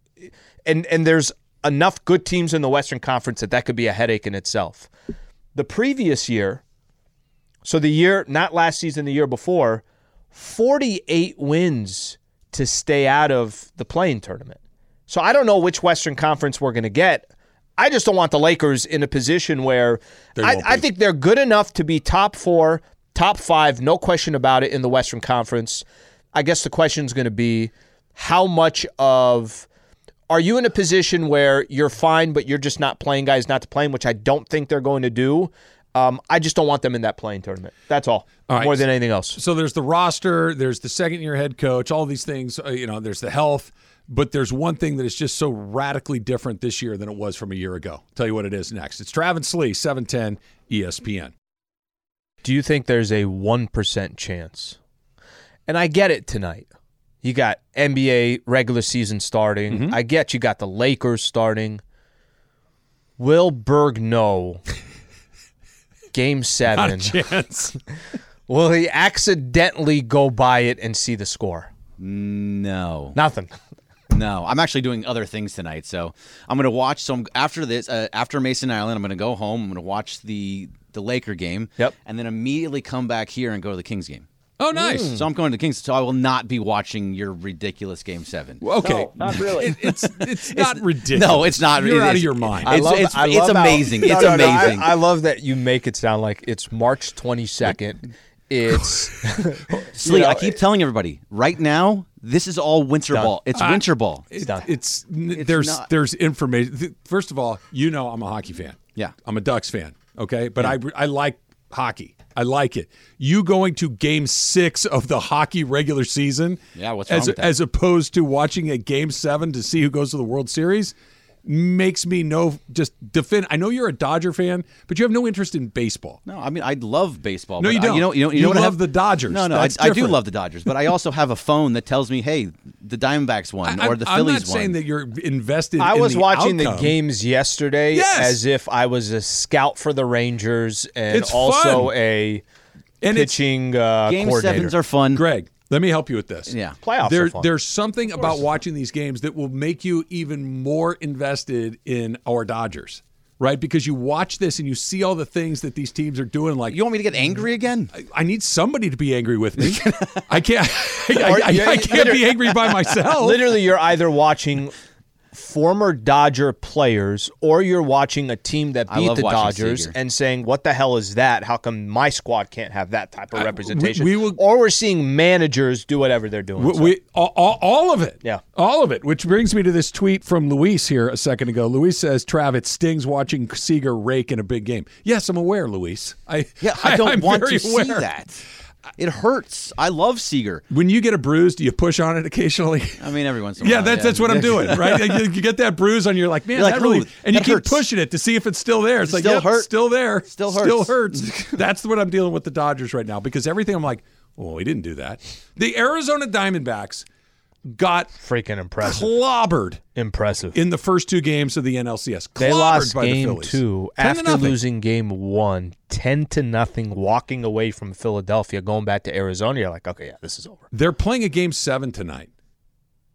Speaker 2: and and there's enough good teams in the Western Conference that that could be a headache in itself. The previous year, so the year, not last season, the year before, 48 wins to stay out of the play-in tournament. So I don't know which Western Conference we're going to get. I just don't want the Lakers in a position where I, I think they're good enough to be top four, top five, no question about it in the Western Conference. I guess the question is going to be how much of are you in a position where you're fine, but you're just not play-in guys not to play, which I don't think they're going to do. Um, I just don't want them in that playing tournament. That's all,
Speaker 1: All right.
Speaker 2: more than anything else.
Speaker 1: so there's the roster there's the second year head coach all these things uh, you know there's the health but there's one thing that is just so radically different this year than it was from a year ago tell you what it is next it's travis slee E 710 espn
Speaker 2: Do you think there's a 1% chance? And I get it tonight. You got NBA regular season starting. Mm-hmm. I get you got the Lakers starting. Will Berg know game
Speaker 1: not a
Speaker 2: seven?
Speaker 1: chance
Speaker 2: Will he accidentally go by it and see the score?
Speaker 4: No.
Speaker 2: Nothing.
Speaker 4: No, I'm actually doing other things tonight. So I'm going to watch. So I'm- after this, uh, after Mason Ireland, I'm going to go home. I'm going to watch the the Laker game.
Speaker 2: Yep.
Speaker 4: And then immediately come back here and go to the Kings game.
Speaker 1: oh nice
Speaker 4: So I'm going to the Kings. So I will not be watching your ridiculous game seven.
Speaker 1: okay
Speaker 2: not really.
Speaker 1: It- it's it's not ridiculous
Speaker 4: No, it's not.
Speaker 1: you're
Speaker 4: it
Speaker 1: out of your mind
Speaker 4: It's, it's, it's amazing. it's amazing.
Speaker 2: I, love that you make it sound like it's March 22nd. It's
Speaker 4: Slee,
Speaker 2: you know,
Speaker 4: I keep telling everybody right now, this is all winter
Speaker 2: Done.
Speaker 4: ball. It's
Speaker 1: I-
Speaker 4: winter ball.
Speaker 1: It-
Speaker 2: done.
Speaker 1: it's, n there's
Speaker 4: not.
Speaker 1: there's information. First of all, you know I'm a hockey fan.
Speaker 4: Yeah.
Speaker 1: I'm a Ducks fan. Okay, but I I like hockey. I like it. You going to Game Six of the hockey regular season?
Speaker 4: Yeah, what's wrong
Speaker 1: as
Speaker 4: with that?
Speaker 1: as opposed to watching a Game Seven to see who goes to the World Series? Makes me no just defend. I know you're a Dodger fan, but you have no interest in baseball.
Speaker 4: No, I mean I love baseball.
Speaker 1: No,
Speaker 4: but
Speaker 1: you don't.
Speaker 4: you know, you know, you
Speaker 1: You
Speaker 4: know what I
Speaker 1: love
Speaker 4: have?
Speaker 1: the Dodgers.
Speaker 4: No, no, I, I do love the Dodgers, but I also have a phone that tells me, hey, the Diamondbacks won
Speaker 1: I,
Speaker 4: or the
Speaker 1: I'm
Speaker 4: Phillies
Speaker 1: not
Speaker 4: won.
Speaker 1: saying that you're invested.
Speaker 2: I
Speaker 1: in
Speaker 2: was
Speaker 1: the
Speaker 2: watching
Speaker 1: outcome.
Speaker 2: the games yesterday
Speaker 1: Yes.
Speaker 2: as if I was a scout for the Rangers and
Speaker 1: It's
Speaker 2: also
Speaker 1: fun.
Speaker 2: a
Speaker 1: and it's
Speaker 2: pitching uh,
Speaker 4: Game
Speaker 2: coordinator.
Speaker 4: sevens are fun.
Speaker 1: Greg, let me help you with this.
Speaker 4: Yeah.
Speaker 2: Playoffs
Speaker 1: There,
Speaker 2: are fun.
Speaker 1: there's something about watching these games that will make you even more invested in our Dodgers, right? Because you watch this and you see all the things that these teams are doing. Like,
Speaker 4: You want me to get angry again?
Speaker 1: I need somebody to be angry with me. I can't. I,
Speaker 2: Or-
Speaker 1: I- I can't be angry by myself.
Speaker 2: Literally, you're either watching former Dodger players or you're watching a team that beat the Dodgers
Speaker 4: Seager.
Speaker 2: and saying, "What the hell is that? How come my squad can't have that type of representation?"
Speaker 1: we will-
Speaker 2: or we're seeing managers do whatever they're doing.
Speaker 1: We,
Speaker 2: So-
Speaker 1: we all, all, of it.
Speaker 2: Yeah.
Speaker 1: All of it. Which brings me to this tweet from Luis here a second ago. Luis says, Trav, it stings watching Seager rake in a big game. Yes, I'm aware, Luis. I,
Speaker 4: Yeah, I don't
Speaker 1: I'm
Speaker 4: want to see that. It hurts. I love Seager.
Speaker 1: When you get a bruise, do you push on it occasionally?
Speaker 4: I mean, every once in a
Speaker 1: Yeah,
Speaker 4: while.
Speaker 1: that's that's what I'm doing, right? you, you get that bruise on, you're like, man,
Speaker 4: You're like,
Speaker 1: that really,
Speaker 4: "Ooh,
Speaker 1: and you
Speaker 4: that
Speaker 1: keep pushing it to see if it's still there. It's like,
Speaker 4: Still
Speaker 1: yep,
Speaker 4: hurt.
Speaker 1: still there,
Speaker 4: Still hurts,
Speaker 1: still
Speaker 4: hurts.
Speaker 1: hurts. that's what I'm dealing with the Dodgers right now because everything I'm like, well, we didn't do that. The Arizona Diamondbacks got
Speaker 2: freaking impressive.
Speaker 1: clobbered
Speaker 2: impressive.
Speaker 1: in the first two games of the NLCS.
Speaker 2: They lost
Speaker 1: by the
Speaker 2: game
Speaker 1: Phillies.
Speaker 2: two
Speaker 1: 10 to
Speaker 2: after losing game one, 10 to nothing, walking away from Philadelphia, going back to Arizona. You're like, okay, yeah, this is over.
Speaker 1: They're playing a game seven tonight.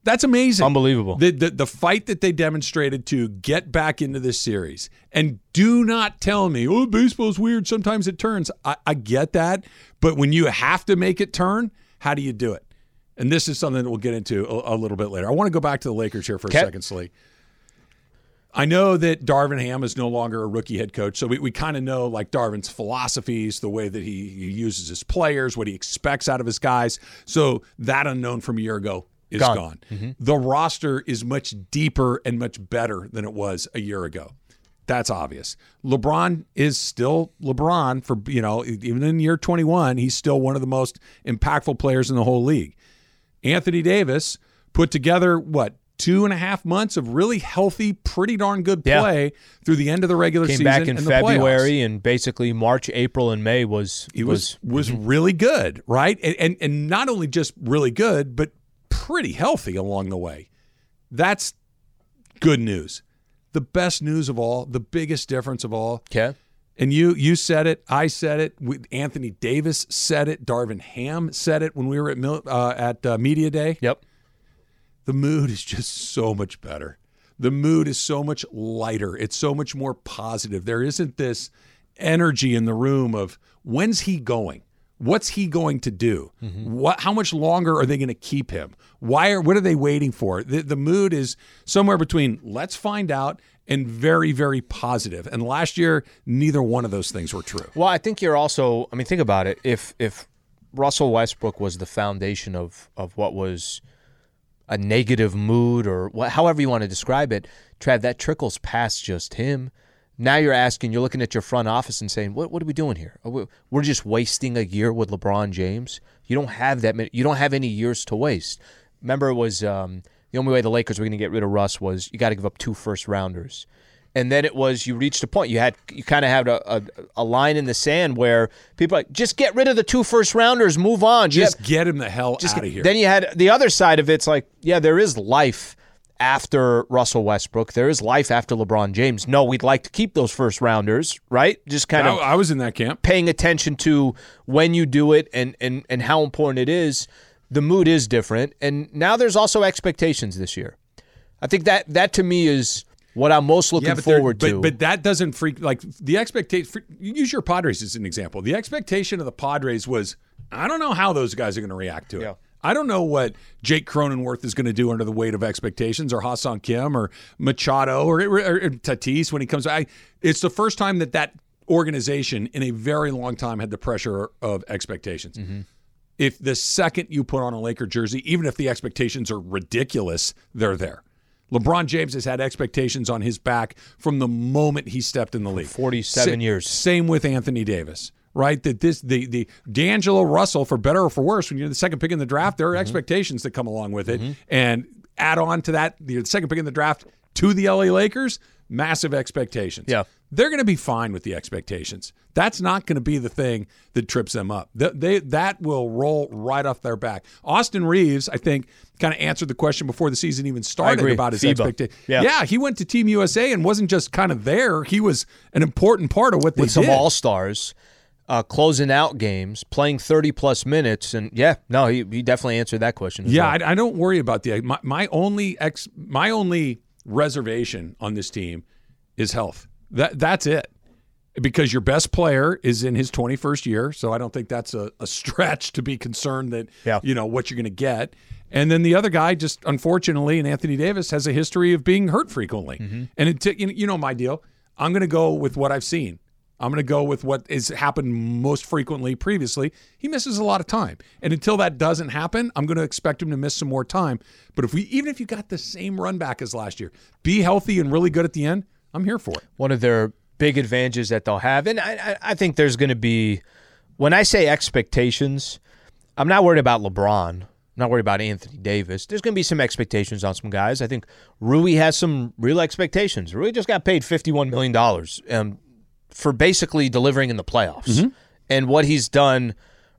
Speaker 1: That's amazing.
Speaker 2: Unbelievable.
Speaker 1: The, the the fight that they demonstrated to get back into this series. And do not tell me, oh, baseball's weird. Sometimes it turns. I, I get that. But when you have to make it turn, how do you do it? And this is something that we'll get into a, a little bit later. I want to go back to the Lakers here for a second, Slee. I know that Darvin Ham is no longer a rookie head coach, so we, we kind of know like Darvin's philosophies, the way that he, he uses his players, what he expects out of his guys. So that unknown from a year ago is
Speaker 2: Gone.
Speaker 1: gone. Mm-hmm. The roster is much deeper and much better than it was a year ago. That's obvious. LeBron is still LeBron for you know even in year 21, he's still one of the most impactful players in the whole league. Anthony Davis put together what two and a half months of really healthy, pretty darn good
Speaker 2: Yeah.
Speaker 1: play through the end of the regular
Speaker 2: Came
Speaker 1: season
Speaker 2: back in
Speaker 1: and the playoffs.
Speaker 2: February and basically March, April, and May was
Speaker 1: He was was really good, right? And, and and not only just really good, but pretty healthy along the way. That's good news. The best news of all, the biggest difference of all,
Speaker 2: okay.
Speaker 1: And you you said it, I said it, we, Anthony Davis said it, Darvin Ham said it when we were at Mil- uh, at uh, media day.
Speaker 2: Yep.
Speaker 1: The mood is just so much better. The mood is so much lighter. It's so much more positive. There isn't this energy in the room of when's he going? What's he going to do? What? How much longer are they going to keep him? Why are? What are they waiting for? The, the mood is somewhere between let's find out and very very positive. And last year, neither one of those things were true.
Speaker 2: Well, I think you're also. I mean, think about it. If if Russell Westbrook was the foundation of of what was a negative mood or however you want to describe it, Trav, that trickles past just him. Now you're asking, you're looking at your front office and saying, "What what are we doing here? We- We're just wasting a year with LeBron James. You don't have that many. You don't have any years to waste." Remember, it was um, the only way the Lakers were going to get rid of Russ was you got to give up two first rounders. And then it was you reached a point you had you kind of had a, a, a line in the sand where people are like just get rid of the two first rounders move on.
Speaker 1: Just get him the hell out of here.
Speaker 2: then you had the other side of it, it's like yeah there is life after Russell Westbrook. There is life after LeBron James. No we'd like to keep those first rounders right? Just kind
Speaker 1: I,
Speaker 2: of
Speaker 1: I was in that camp.
Speaker 2: paying attention to when you do it and, and, and how important it is, the mood is different. And now there's also expectations this year. I think that that to me is what I'm most looking
Speaker 1: but
Speaker 2: forward
Speaker 1: but,
Speaker 2: to.
Speaker 1: But that doesn't freak like the expectation. Use your Padres as an example. The expectation of the Padres was, I don't know how those guys are going to react to it.
Speaker 2: Yeah.
Speaker 1: I don't know what Jake Cronenworth is going to do under the weight of expectations, or Ha-Seong Kim, or Machado, or, or, or Tatis when he comes back. It's the first time that that organization in a very long time had the pressure of expectations.
Speaker 2: Mm-hmm.
Speaker 1: If the second you put on a Laker jersey, even if the expectations are ridiculous, they're there. LeBron James has had expectations on his back from the moment he stepped in the league.
Speaker 2: 47
Speaker 1: Sa-
Speaker 2: years.
Speaker 1: Same with Anthony Davis, right? That this the the D'Angelo Russell, for better or for worse, when you're the second pick in the draft, there are mm-hmm. expectations that come along with it. Mm-hmm. And add on to that, the second pick in the draft to the LA Lakers, massive expectations.
Speaker 2: Yeah.
Speaker 1: They're going to be fine with the expectations. That's not going to be the thing that trips them up. Th- They, that will roll right off their back. Austin Reaves, I think, kind of answered the question before the season even started about his expectations.
Speaker 2: Yeah. yeah.
Speaker 1: he went to Team USA and wasn't just kind of there. He was an important part of what they
Speaker 2: with some all stars, uh, closing out games, playing 30 plus minutes. And yeah, no, he, he definitely answered that question.
Speaker 1: Yeah,
Speaker 2: well.
Speaker 1: I, I don't worry about the my, my only ex my only reservation on this team is health. That that's it. Because your best player is in his 21st year, so I don't think that's a, a stretch to be concerned that
Speaker 2: Yeah.
Speaker 1: you know what you're going to get. And then the other guy, just unfortunately, and Anthony Davis has a history of being hurt frequently. Mm-hmm. And it, you know my deal. I'm going to go with what I've seen. I'm going to go with what has happened most frequently previously. He misses a lot of time, and until that doesn't happen, I'm going to expect him to miss some more time. But if we, even if you got the same run back as last year, be healthy and really good at the end, I'm here for it.
Speaker 2: one of their big advantages that they'll have. And I, I- think there's going to be, when I say expectations, I'm not worried about LeBron. I'm not worried about Anthony Davis. There's going to be some expectations on some guys. I think Rui has some real expectations. Rui just got paid $51 million um, for basically delivering in the playoffs. Mm-hmm. And what he's done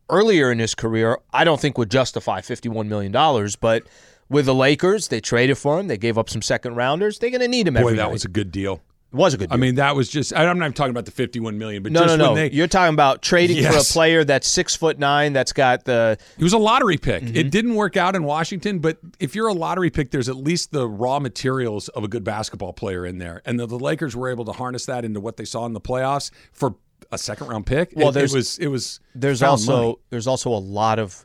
Speaker 2: earlier in his career, I don't think would justify $51 million. But with the Lakers, they traded for him. They gave up some second rounders. They're going to need him
Speaker 1: Boy, that
Speaker 2: night.
Speaker 1: was a good deal.
Speaker 2: It was a good
Speaker 1: I mean, that was just. I'm not even talking about the 51 million, but
Speaker 2: No,
Speaker 1: just
Speaker 2: no, no.
Speaker 1: they.
Speaker 2: You're talking about trading for a player that's six foot nine, that's got the
Speaker 1: He was a lottery pick.
Speaker 2: Mm-hmm.
Speaker 1: It didn't work out in Washington, but if you're a lottery pick, there's at least the raw materials of a good basketball player in there. And the, the Lakers were able to harness that into what they saw in the playoffs for a second round pick.
Speaker 2: Well,
Speaker 1: it, it was it was
Speaker 2: there's also
Speaker 1: money.
Speaker 2: there's also a lot of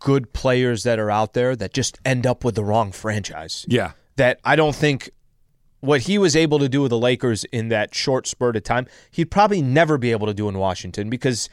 Speaker 2: good players that are out there that just end up with the wrong franchise.
Speaker 1: yeah.
Speaker 2: That I don't think what he was able to do with the Lakers in that short spurt of time, he'd probably never be able to do in Washington because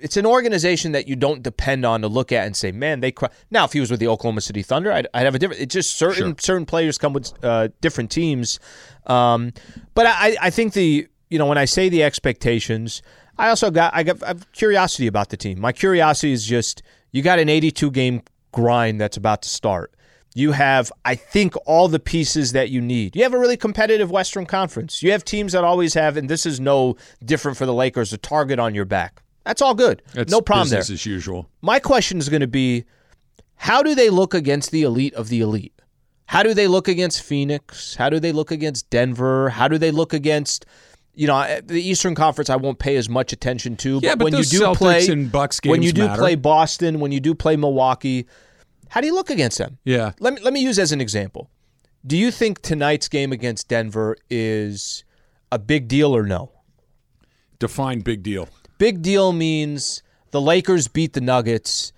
Speaker 2: it's an organization that you don't depend on to look at and say, man, they cry. Now, if he was with the Oklahoma City Thunder, I'd, I'd have a different. It's just certain certain players come with uh, different teams. Um, but I, I think the you know when I say the expectations, I also got I got I have curiosity about the team. My curiosity is just you got an 82 game grind that's about to start. You have, I think, all the pieces that you need. You have a really competitive Western Conference. You have teams that always have, and this is no different for the Lakers, a target on your back. That's all good. No problem there.
Speaker 1: business as usual.
Speaker 2: My question is going to be how do they look against the elite of the elite? How do they look against Phoenix? How do they look against Denver? How do they look against you know the Eastern Conference? I won't pay as much attention to.
Speaker 1: Yeah, but
Speaker 2: when you do
Speaker 1: Celtics
Speaker 2: play
Speaker 1: and Bucks
Speaker 2: when you do
Speaker 1: matter.
Speaker 2: play Boston, when you do play Milwaukee, how do you look against them?
Speaker 1: Yeah.
Speaker 2: Let me let me use as an example. Do you think tonight's game against Denver is a big deal or no?
Speaker 1: Define big deal.
Speaker 2: Big deal means the Lakers beat the Nuggets.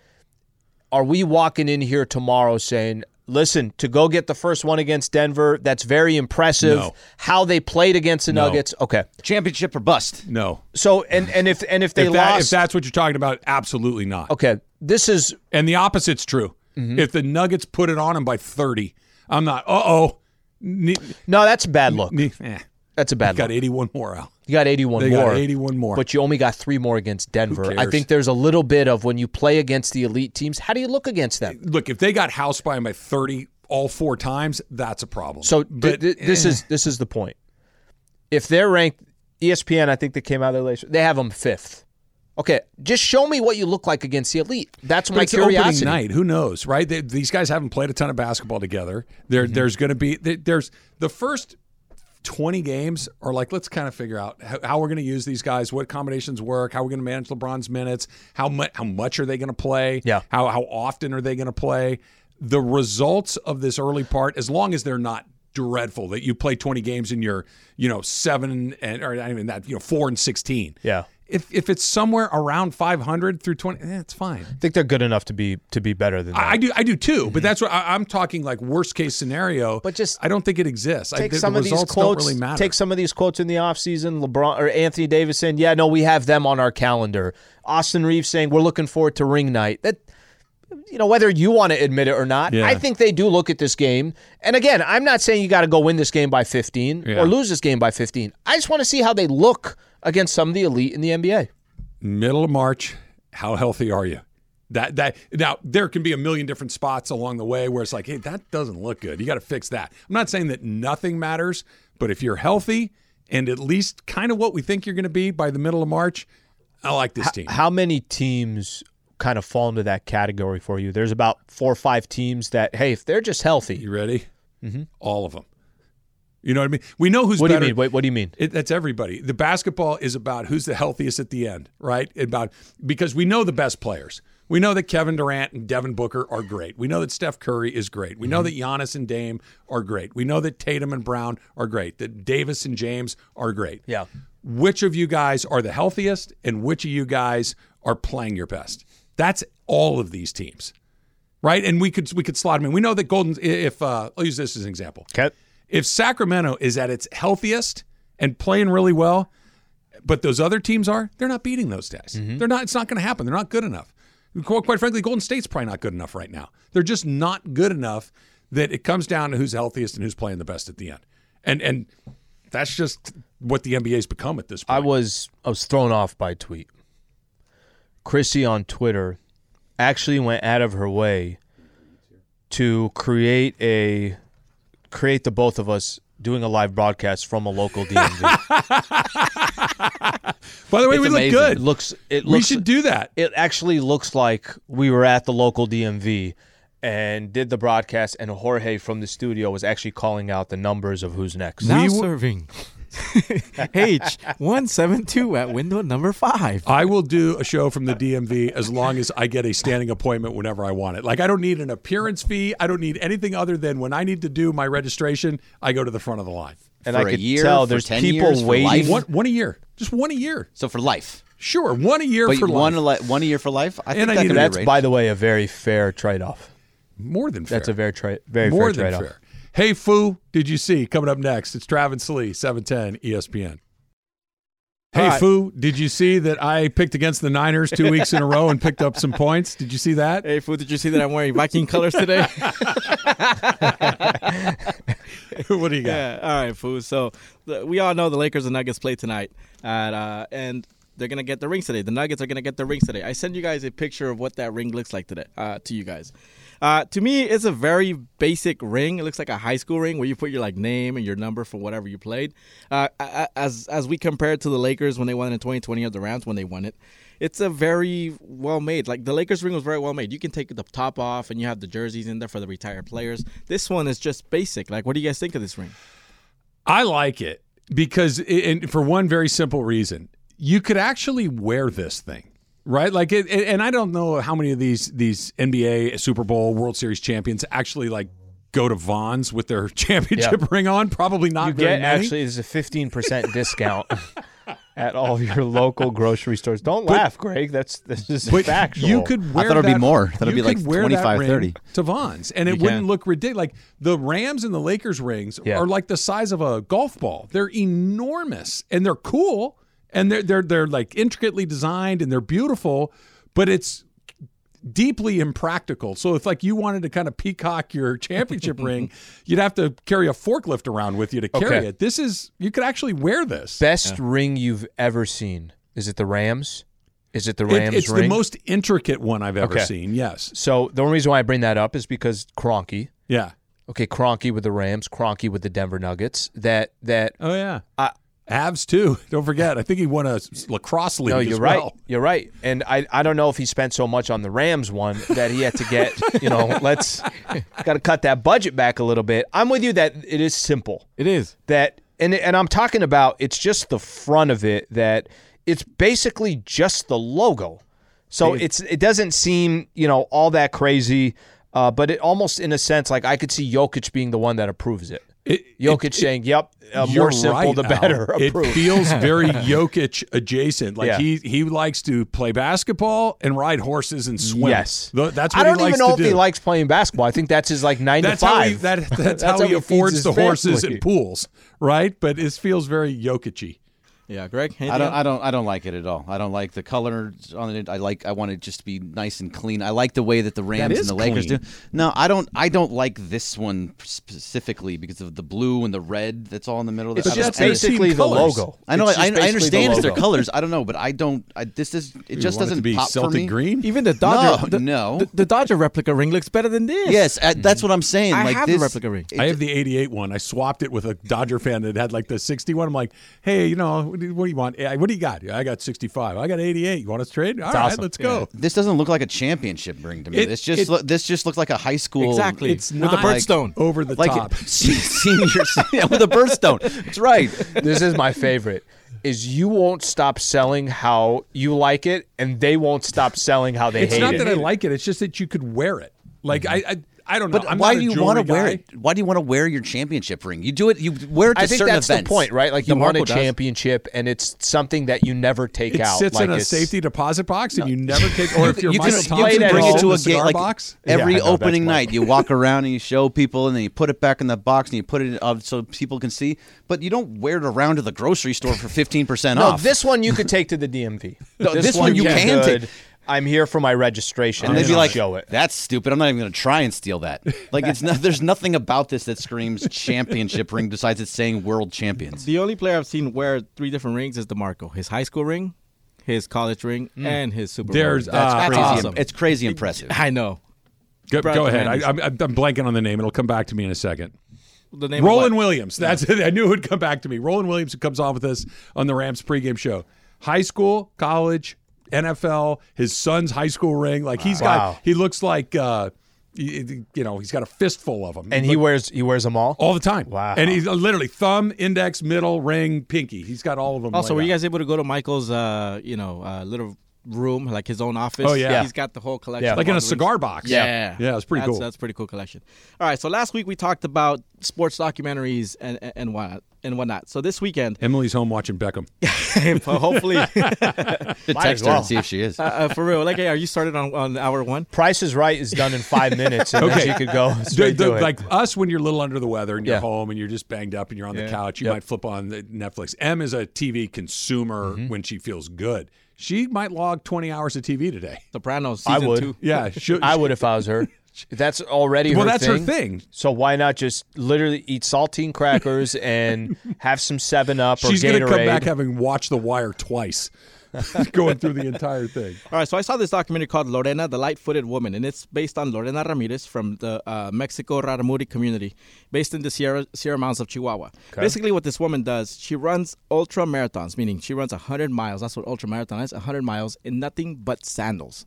Speaker 2: Are we walking in here tomorrow saying, listen, to go get the first one against Denver, that's very impressive.
Speaker 1: No.
Speaker 2: How they played against the
Speaker 1: No.
Speaker 2: Nuggets. Okay.
Speaker 4: Championship or bust.
Speaker 1: No.
Speaker 2: So and and if and if they
Speaker 1: if, that,
Speaker 2: lost
Speaker 1: if that's what you're talking about, absolutely not.
Speaker 2: Okay. This is
Speaker 1: And the opposite's true.
Speaker 2: Mm-hmm.
Speaker 1: If the Nuggets put it on them by 30, I'm not, uh oh. Ne-
Speaker 2: no, that's a bad look.
Speaker 1: ne- eh.
Speaker 2: That's a bad look.
Speaker 1: You Got
Speaker 2: look.
Speaker 1: 81 more out.
Speaker 2: You got 81
Speaker 1: They
Speaker 2: more.
Speaker 1: got 81 more.
Speaker 2: But you only got three more against Denver. I think there's a little bit of when you play against the elite teams, how do you look against them?
Speaker 1: Look, if they got housed by them by 30 all four times, that's a problem.
Speaker 2: So
Speaker 1: but
Speaker 2: th- this
Speaker 1: eh.
Speaker 2: is this is the point. If they're ranked, ESPN, I think they came out there later. They have them fifth. Okay, just show me what you look like against the elite. That's my
Speaker 1: it's
Speaker 2: curiosity.
Speaker 1: opening night. Who knows, right? They, these guys haven't played a ton of basketball together. There,
Speaker 2: Mm-hmm.
Speaker 1: there's going to be there- there's the first 20 games are like let's kind of figure out how, how we're going to use these guys, what combinations work, how we're going to manage LeBron's minutes, how much how much are they going to play,
Speaker 2: Yeah.
Speaker 1: how how often are they going to play. The results of this early part, as long as they're not dreadful, that you play 20 games and you're you know seven and or not even that you know four and 16.
Speaker 2: Yeah.
Speaker 1: If, if it's somewhere around 500 through 20, eh, it's fine.
Speaker 2: I think they're good enough to be to be better than that.
Speaker 1: I, I do, I do too. But that's what I, I'm talking like worst case scenario.
Speaker 2: But just
Speaker 1: I don't think it exists. I
Speaker 2: take some
Speaker 1: the
Speaker 2: of these quotes.
Speaker 1: really.
Speaker 2: Take some of these quotes in the offseason. LeBron or Anthony Davis saying, "Yeah, no, we have them on our calendar." Austin Reaves saying, "We're looking forward to ring night." That you know, whether you want to admit it or not,
Speaker 1: Yeah.
Speaker 2: I think they do look at this game. And again, I'm not saying you got to go win this game by 15
Speaker 1: Yeah.
Speaker 2: or lose this game by 15. I just want to see how they look against some of the elite in the NBA.
Speaker 1: Middle of March, how healthy are you? That that now there can be a million different spots along the way where it's like, hey, that doesn't look good. You got to fix that. I'm not saying that nothing matters, but if you're healthy and at least kind of what we think you're going to be by the middle of March, I like this team.
Speaker 2: How many teams kind of fall into that category for you? There's about four or five teams that, hey, if they're just healthy,
Speaker 1: You ready? Mm-hmm. All of them. You know what I mean? We know who's
Speaker 2: what do you mean? Wait, what do you mean?
Speaker 1: It, that's everybody. The basketball is about who's the healthiest at the end, right? About because we know the best players. We know that Kevin Durant and Devin Booker are great. We know that Steph Curry is great. We know that Giannis and Dame are great. We know that Tatum and Brown are great. That Davis and James are great.
Speaker 2: Yeah.
Speaker 1: Which of you guys are the healthiest, and which of you guys are playing your best? That's all of these teams, right? And we could we could slot them in. We know that Golden. If uh, I'll use this as an example
Speaker 2: Okay.
Speaker 1: if Sacramento is at its healthiest and playing really well, but those other teams are, they're not beating those guys. They're not. It's not going to happen. They're not good enough. Quite, quite frankly, Golden State's probably not good enough right now. They're just not good enough that it comes down to who's healthiest and who's playing the best at the end. And and that's just what the NBA's become at this point.
Speaker 2: I was I was thrown off by a tweet. Chrissy on Twitter actually went out of her way to create a create the both of us doing a live broadcast from a local DMV.
Speaker 1: By the way,
Speaker 4: It's
Speaker 1: we
Speaker 4: amazing.
Speaker 1: look
Speaker 2: it
Speaker 1: good.
Speaker 2: looks it
Speaker 1: we should do that.
Speaker 2: it actually looks like we were at the local DMV and did the broadcast and Jorge from the studio was actually calling out the numbers of who's next.
Speaker 3: Now
Speaker 1: We w-
Speaker 3: serving H one seven two at window number five.
Speaker 1: I will do a show from the DMV as long as I get a standing appointment whenever I want it. Like I don't need an appearance fee. I don't need anything other than when I need to do my registration, I go to the front of the line.
Speaker 2: and
Speaker 4: For
Speaker 2: I
Speaker 4: a
Speaker 2: could
Speaker 4: year,
Speaker 2: tell there's
Speaker 4: 10
Speaker 2: people
Speaker 4: years,
Speaker 2: waiting.
Speaker 1: One one a year. Just one a year.
Speaker 4: So for life.
Speaker 1: Sure, one a year
Speaker 4: But
Speaker 1: for
Speaker 4: one
Speaker 1: life.
Speaker 4: li- one a year for life. I think
Speaker 1: I
Speaker 4: that
Speaker 1: need
Speaker 4: could
Speaker 1: to-
Speaker 4: be
Speaker 2: That's by the way a very fair trade off.
Speaker 1: More than fair.
Speaker 2: That's a very tra- very
Speaker 1: more
Speaker 2: fair
Speaker 1: than
Speaker 2: trade off.
Speaker 1: fair. Hey, Foo, did you see? Coming up next, it's Travis Lee, 710 ESPN. Hey,
Speaker 3: right.
Speaker 1: Foo, did you see that I picked against the Niners two weeks in a row and picked up some points? Did you see that?
Speaker 3: Hey, Foo, did you see that I'm wearing Viking colors today?
Speaker 1: what do you got?
Speaker 3: yeah. All right, Foo. So the, we all know the Lakers and Nuggets play tonight, at, uh, and they're gonna get the rings today. The Nuggets are gonna get the rings today. I send you guys a picture of what that ring looks like today. Uh, to you guys. Uh, to me, it's a very basic ring. It looks like a high school ring where you put your like name and your number for whatever you played. Uh, as as we compare it to the Lakers when they won in 2020 or the Rams when they won it, it's a very well made. Like the Lakers ring was very well made. You can take the top off and you have the jerseys in there for the retired players. This one is just basic. Like, what do you guys think of this ring?
Speaker 1: I like it because, and for one very simple reason, you could actually wear this thing, right? Like, it, and I don't know how many of these these NBA, Super Bowl, World Series champions actually like go to Vons with their championship ring on. Probably not
Speaker 2: You
Speaker 1: very
Speaker 2: get
Speaker 1: many.
Speaker 2: actually there's a 15% discount at all your local grocery stores. Don't laugh, Greg. That's this is
Speaker 1: But
Speaker 2: factual.
Speaker 1: you could wear I
Speaker 4: thought it'd be more. Thought it'd be like
Speaker 1: could
Speaker 4: 25,
Speaker 1: ring
Speaker 4: 30.
Speaker 1: to Vons, and it
Speaker 3: You
Speaker 1: wouldn't
Speaker 3: can.
Speaker 1: look ridiculous. Like the Rams and the Lakers rings
Speaker 2: Yeah.
Speaker 1: are like the size of a golf ball. They're enormous and they're cool and they're they're they're like intricately designed and they're beautiful, but it's deeply impractical. So if like you wanted to kind of peacock your championship ring, you'd have to carry a forklift around with you to carry
Speaker 2: Okay.
Speaker 1: it. This is you could actually wear this.
Speaker 2: best ring you've ever seen. Is it the Rams? Is it the
Speaker 1: It-
Speaker 2: Rams
Speaker 1: it's
Speaker 2: ring?
Speaker 1: the most intricate one I've ever
Speaker 2: Okay.
Speaker 1: seen. Yes.
Speaker 2: so the only reason why I bring that up is because Kroenke.
Speaker 1: Yeah.
Speaker 2: Okay, Kroenke with the Rams, Kroenke with the Denver Nuggets. That that
Speaker 1: Oh yeah,
Speaker 2: I-
Speaker 1: Avs too. Don't forget. I think he won a lacrosse league.
Speaker 2: no, you're right.
Speaker 1: well.
Speaker 2: You're right. And I, I don't know if he spent so much on the Rams one that he had to get, you know, let's got to cut that budget back a little bit. I'm with you that it is simple.
Speaker 3: It is.
Speaker 2: that and and I'm talking about it's just the front of it that it's basically just the logo. So it's it doesn't seem, you know, all that crazy, uh, but it almost in a sense like I could see Jokic being the one that approves it.
Speaker 1: It-
Speaker 2: Jokic
Speaker 1: it-
Speaker 2: saying, "Yep, uh, more simple
Speaker 1: right,
Speaker 2: the
Speaker 1: Al.
Speaker 2: better."
Speaker 1: It feels very Jokic adjacent. Like
Speaker 2: Yeah.
Speaker 1: he he likes to play basketball and ride horses and swim.
Speaker 2: Yes,
Speaker 1: Th- that's
Speaker 2: I don't
Speaker 1: he likes
Speaker 2: even know
Speaker 1: to
Speaker 2: if he likes playing basketball. I think that's his like nine
Speaker 1: that's
Speaker 2: to
Speaker 1: how
Speaker 2: five.
Speaker 1: he that, that's,
Speaker 2: That's
Speaker 1: how,
Speaker 2: how
Speaker 1: he
Speaker 2: he
Speaker 1: affords the
Speaker 2: his
Speaker 1: horses
Speaker 2: family.
Speaker 1: and pools, right? But it feels very Jokic-y.
Speaker 3: Yeah, Greg.
Speaker 4: I don't.
Speaker 3: else?
Speaker 4: I don't. I don't like it at all. I don't like the colors on it. I like. I want it just to be nice and clean. I like the way that the Rams
Speaker 1: is
Speaker 4: and the Lakers do. No, I don't. I don't like this one specifically because of the blue and the red that's all in the middle.
Speaker 2: it's
Speaker 4: I don't-
Speaker 2: just basically the logo.
Speaker 4: I know. I, I understand
Speaker 2: the
Speaker 4: it's their colors. I don't know, but I don't. I, this is. It
Speaker 1: You
Speaker 4: just
Speaker 1: want
Speaker 4: doesn't
Speaker 1: to be
Speaker 4: pop
Speaker 1: Celtic
Speaker 4: for me.
Speaker 1: green.
Speaker 3: Even the Dodger.
Speaker 4: No,
Speaker 3: the,
Speaker 4: no.
Speaker 3: The, the Dodger replica ring looks better than this.
Speaker 4: Yes, uh, that's what I'm saying.
Speaker 3: I
Speaker 4: like
Speaker 3: have
Speaker 4: this,
Speaker 3: the replica ring.
Speaker 1: I have the 88 one. I swapped it with a Dodger fan that had like the 61. I'm like, hey, you know, what do, you want? What do you got? I got 65. I got 88. You want us to trade? All right,
Speaker 2: awesome.
Speaker 1: let's go.
Speaker 4: This doesn't look like a championship ring to me.
Speaker 1: It-
Speaker 4: this just
Speaker 1: it-
Speaker 4: look, this just looks like a high school.
Speaker 3: Exactly.
Speaker 1: It's
Speaker 3: With
Speaker 1: not
Speaker 3: the birthstone.
Speaker 1: over the
Speaker 4: like
Speaker 1: top.
Speaker 4: senior yeah, with a birthstone. That's right.
Speaker 2: this is my favorite is you won't stop selling how you like it and they won't stop selling how they
Speaker 1: It's
Speaker 2: hate it.
Speaker 1: It's not that I like it. It's just that you could wear it. Like mm-hmm. I, I, I don't know.
Speaker 4: But
Speaker 1: I'm
Speaker 4: why
Speaker 1: not
Speaker 4: do you want to wear it? Why do you want to wear your championship ring? You do it. You wear it to certain events.
Speaker 2: I think
Speaker 4: certain
Speaker 2: that's
Speaker 4: events.
Speaker 2: the point, right? Like you
Speaker 3: DeMarco
Speaker 2: want a
Speaker 3: does.
Speaker 2: championship and it's something that you never take out.
Speaker 1: It
Speaker 2: out.
Speaker 1: sits
Speaker 2: like
Speaker 1: in a safety deposit box, and you never take. Or if you're
Speaker 4: you can,
Speaker 1: Michael
Speaker 4: you can bring it to a
Speaker 1: the
Speaker 4: game like
Speaker 1: box.
Speaker 4: every
Speaker 2: Yeah, know,
Speaker 4: opening night. You walk around and you show people, and then you put it back in the box and you put it up so people can see. But you don't wear it around to the grocery store for fifteen percent
Speaker 2: No,
Speaker 4: off.
Speaker 2: this one you could take to the DMV.
Speaker 4: No, this one you can
Speaker 2: could.
Speaker 4: take.
Speaker 2: I'm here for my registration.
Speaker 4: and they'd be like,
Speaker 2: show it.
Speaker 4: "That's stupid. I'm not even going to try and steal that." Like it's not. There's nothing about this that screams championship ring besides it's saying world champions.
Speaker 3: The only player I've seen wear three different rings is DeMarco. His high school ring, his college ring, and his Super Bowl
Speaker 1: There's,
Speaker 3: ring.
Speaker 1: uh,
Speaker 3: That's
Speaker 4: Crazy.
Speaker 3: awesome.
Speaker 4: It's crazy impressive.
Speaker 3: I know.
Speaker 1: Go, go ahead. I, I'm, I'm blanking on the name. It'll come back to me in a second.
Speaker 3: The name
Speaker 1: Roland? Williams. That's it. I knew it would come back to me. Roland Williams, who comes on with us on the Rams pregame show. High school, college, NFL, his son's high school ring. Like he's
Speaker 2: Wow.
Speaker 1: got, he looks like, uh, you, you know, he's got a fistful of them.
Speaker 2: and he wears he wears them all.
Speaker 1: all the time.
Speaker 2: Wow.
Speaker 1: And he's literally thumb, index, middle, ring, pinky. He's got all of them.
Speaker 3: Also,
Speaker 1: laid
Speaker 3: were you guys able to go to Michael's, uh, you know, uh, little room, like his own office.
Speaker 1: Oh, yeah.
Speaker 3: he's got the whole collection.
Speaker 2: Yeah.
Speaker 1: like in a cigar
Speaker 3: rings.
Speaker 1: box.
Speaker 3: Yeah,
Speaker 1: yeah, it's pretty
Speaker 3: that's,
Speaker 1: cool.
Speaker 3: That's a pretty cool collection. All right, so last week we talked about sports documentaries and and, and what and whatnot. So this weekend,
Speaker 1: Emily's home watching Beckham.
Speaker 3: hopefully, uh,
Speaker 4: Should
Speaker 2: Might
Speaker 4: text
Speaker 2: as
Speaker 4: her and see if she is.
Speaker 3: uh, for real. Like, hey, are you started on, on hour one?
Speaker 2: Price is Right is done in five minutes, and
Speaker 1: Okay.
Speaker 2: then she could go
Speaker 1: The-
Speaker 2: straight
Speaker 1: the-
Speaker 2: to it.
Speaker 1: like us when you're a little under the weather and you're
Speaker 2: Yeah.
Speaker 1: home and you're just banged up and you're on the couch, you
Speaker 2: Yep.
Speaker 1: might flip on the Netflix. M is a TV consumer
Speaker 2: Mm-hmm.
Speaker 1: when she feels good. She might log 20 hours of TV today.
Speaker 3: Sopranos
Speaker 2: I would.
Speaker 3: two.
Speaker 1: Yeah, she,
Speaker 2: I would if I was her. That's already
Speaker 1: Well,
Speaker 2: her
Speaker 1: that's
Speaker 2: thing.
Speaker 1: her thing.
Speaker 2: So why not just literally eat saltine crackers and have some Seven Up or
Speaker 1: She's
Speaker 2: Gatorade?
Speaker 1: going to come back having watched The Wire twice, going through the entire thing.
Speaker 3: All right, so I saw this documentary called Lorena, the Light-Footed Woman, and it's based on Lorena Ramirez from the uh, Mexico Raramuri community, based in the Sierra Sierra Mountains of Chihuahua. Basically, what this woman does, she runs ultra marathons, meaning she runs 100 miles. That's what ultra marathon is, 100 miles in nothing but sandals.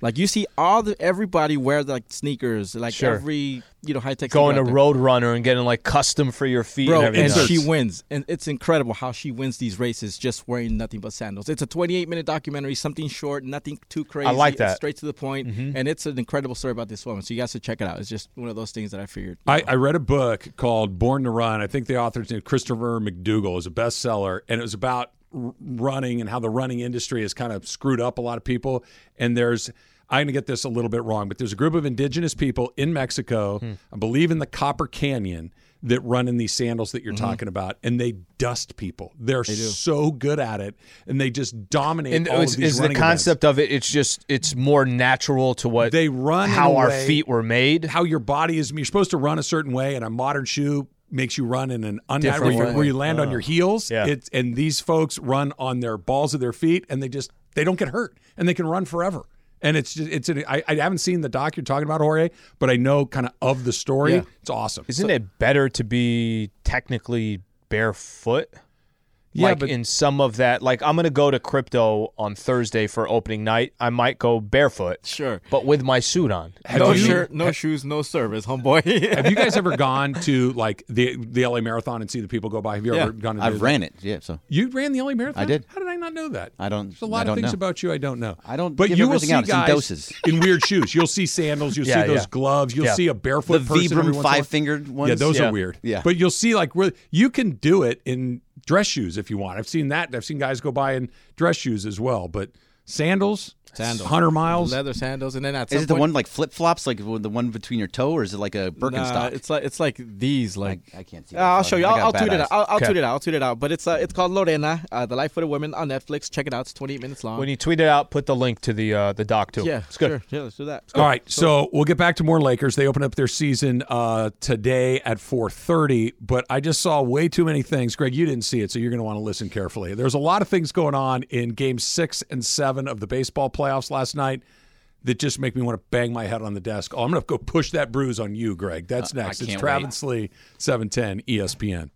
Speaker 3: Like you see, all the everybody wear like sneakers, like
Speaker 2: Sure.
Speaker 3: every you know high tech.
Speaker 2: going to Roadrunner and getting like custom for your feet
Speaker 3: Bro,
Speaker 2: and
Speaker 3: and she wins, and it's incredible how she wins these races just wearing nothing but sandals. It's a 28 minute documentary, something short, nothing too crazy.
Speaker 2: I like
Speaker 3: It's
Speaker 2: that.
Speaker 3: straight to the point. point, and it's an incredible story about this woman. So you guys should check it out. It's just one of those things that I figured.
Speaker 1: I, I read a book called Born to Run. I think the author's name Christopher McDougall is a bestseller, and it was about r- running and how the running industry has kind of screwed up a lot of people. And there's I'm going to get this a little bit wrong, but there's a group of indigenous people in Mexico, hmm. I believe in the Copper Canyon, that run in these sandals that you're mm-hmm. talking about, and they dust people. They're so good at it, and they just dominate
Speaker 2: and
Speaker 1: all
Speaker 2: is, is the
Speaker 1: running events.
Speaker 2: concept of it? It's just it's more natural to what
Speaker 1: They run
Speaker 2: how our
Speaker 1: way-
Speaker 2: feet were made.
Speaker 1: how your body is. You're supposed to run a certain way, and a modern shoe makes you run in an unnatural where,
Speaker 3: way.
Speaker 1: where you land on your uh, heels.
Speaker 2: Yeah.
Speaker 1: It's and these folks run on their balls of their feet, and they just they don't get hurt, and they can run forever. And it's just it's an, I, I haven't seen the doc you're talking about, Jorge, but I know kind of of the story.
Speaker 3: Yeah.
Speaker 1: It's awesome.
Speaker 2: Isn't it better to be technically barefoot?
Speaker 1: Yeah,
Speaker 2: like
Speaker 1: but-
Speaker 2: in some of that, like I'm gonna go to crypto on Thursday for opening night. I might go barefoot,
Speaker 3: Sure.
Speaker 2: but with my suit on.
Speaker 3: no
Speaker 1: you-
Speaker 3: shirt, no shoes, no service, homeboy.
Speaker 1: Have you guys ever gone to like the the LA Marathon and see the people go by? Have you
Speaker 3: Yeah.
Speaker 1: ever gone? To
Speaker 4: I've
Speaker 1: do that?
Speaker 4: ran it. Yeah. So
Speaker 1: You ran the LA Marathon.
Speaker 4: I did.
Speaker 1: How did I not know that?
Speaker 4: I don't-
Speaker 1: There's a lot
Speaker 4: I
Speaker 1: of
Speaker 4: don't
Speaker 1: things
Speaker 4: know.
Speaker 1: about you I don't know.
Speaker 4: I don't
Speaker 1: But
Speaker 4: give
Speaker 1: you will see
Speaker 4: out. It's in
Speaker 1: guys
Speaker 4: doses.
Speaker 1: in weird shoes. You'll see sandals. You'll
Speaker 2: Yeah,
Speaker 1: see those
Speaker 2: yeah.
Speaker 1: gloves. You'll
Speaker 2: Yeah.
Speaker 1: see a barefoot
Speaker 4: the
Speaker 1: person. every
Speaker 4: Vibram
Speaker 1: once in a while.
Speaker 4: five fingered ones.
Speaker 1: Yeah, those
Speaker 2: Yeah.
Speaker 1: are weird.
Speaker 4: Yeah.
Speaker 1: But you'll see like really, you can do it in dress shoes if you want. I've seen that. I've seen guys go by in dress shoes as well. But sandals,
Speaker 3: Sandals.
Speaker 1: hundred miles.
Speaker 3: leather sandals, and then at
Speaker 4: Is it the
Speaker 3: point-
Speaker 4: one like flip flops, like the one between your toe, or is it like a
Speaker 3: Nah,
Speaker 4: Birkenstock?
Speaker 3: it's like it's like these, like
Speaker 4: I can't see.
Speaker 3: Uh, I'll show you.
Speaker 4: I
Speaker 3: I'll, I'll
Speaker 4: bad
Speaker 3: tweet it out. I'll, I'll
Speaker 2: Okay.
Speaker 3: tweet it out. I'll tweet it out. But it's uh, it's called Lorena, uh, the Life of the Women on Netflix. Check it out. It's 28 minutes long.
Speaker 2: When you tweet it out, put the link to the uh, the doc too.
Speaker 3: yeah,
Speaker 2: it's good.
Speaker 3: Sure. Yeah, let's do that.
Speaker 1: All right, so we'll get back to more Lakers. They open up their season uh, today at 4:30, but I just saw way too many things. Greg, you didn't see it, so you're going to want to listen carefully. There's a lot of things going on in Game Six and Seven of the baseball playoffs last night that just make me want to bang my head on the desk. Oh, I'm going to go push that bruise on you, Greg. That's next. it's Travis Lee, 710 ESPN.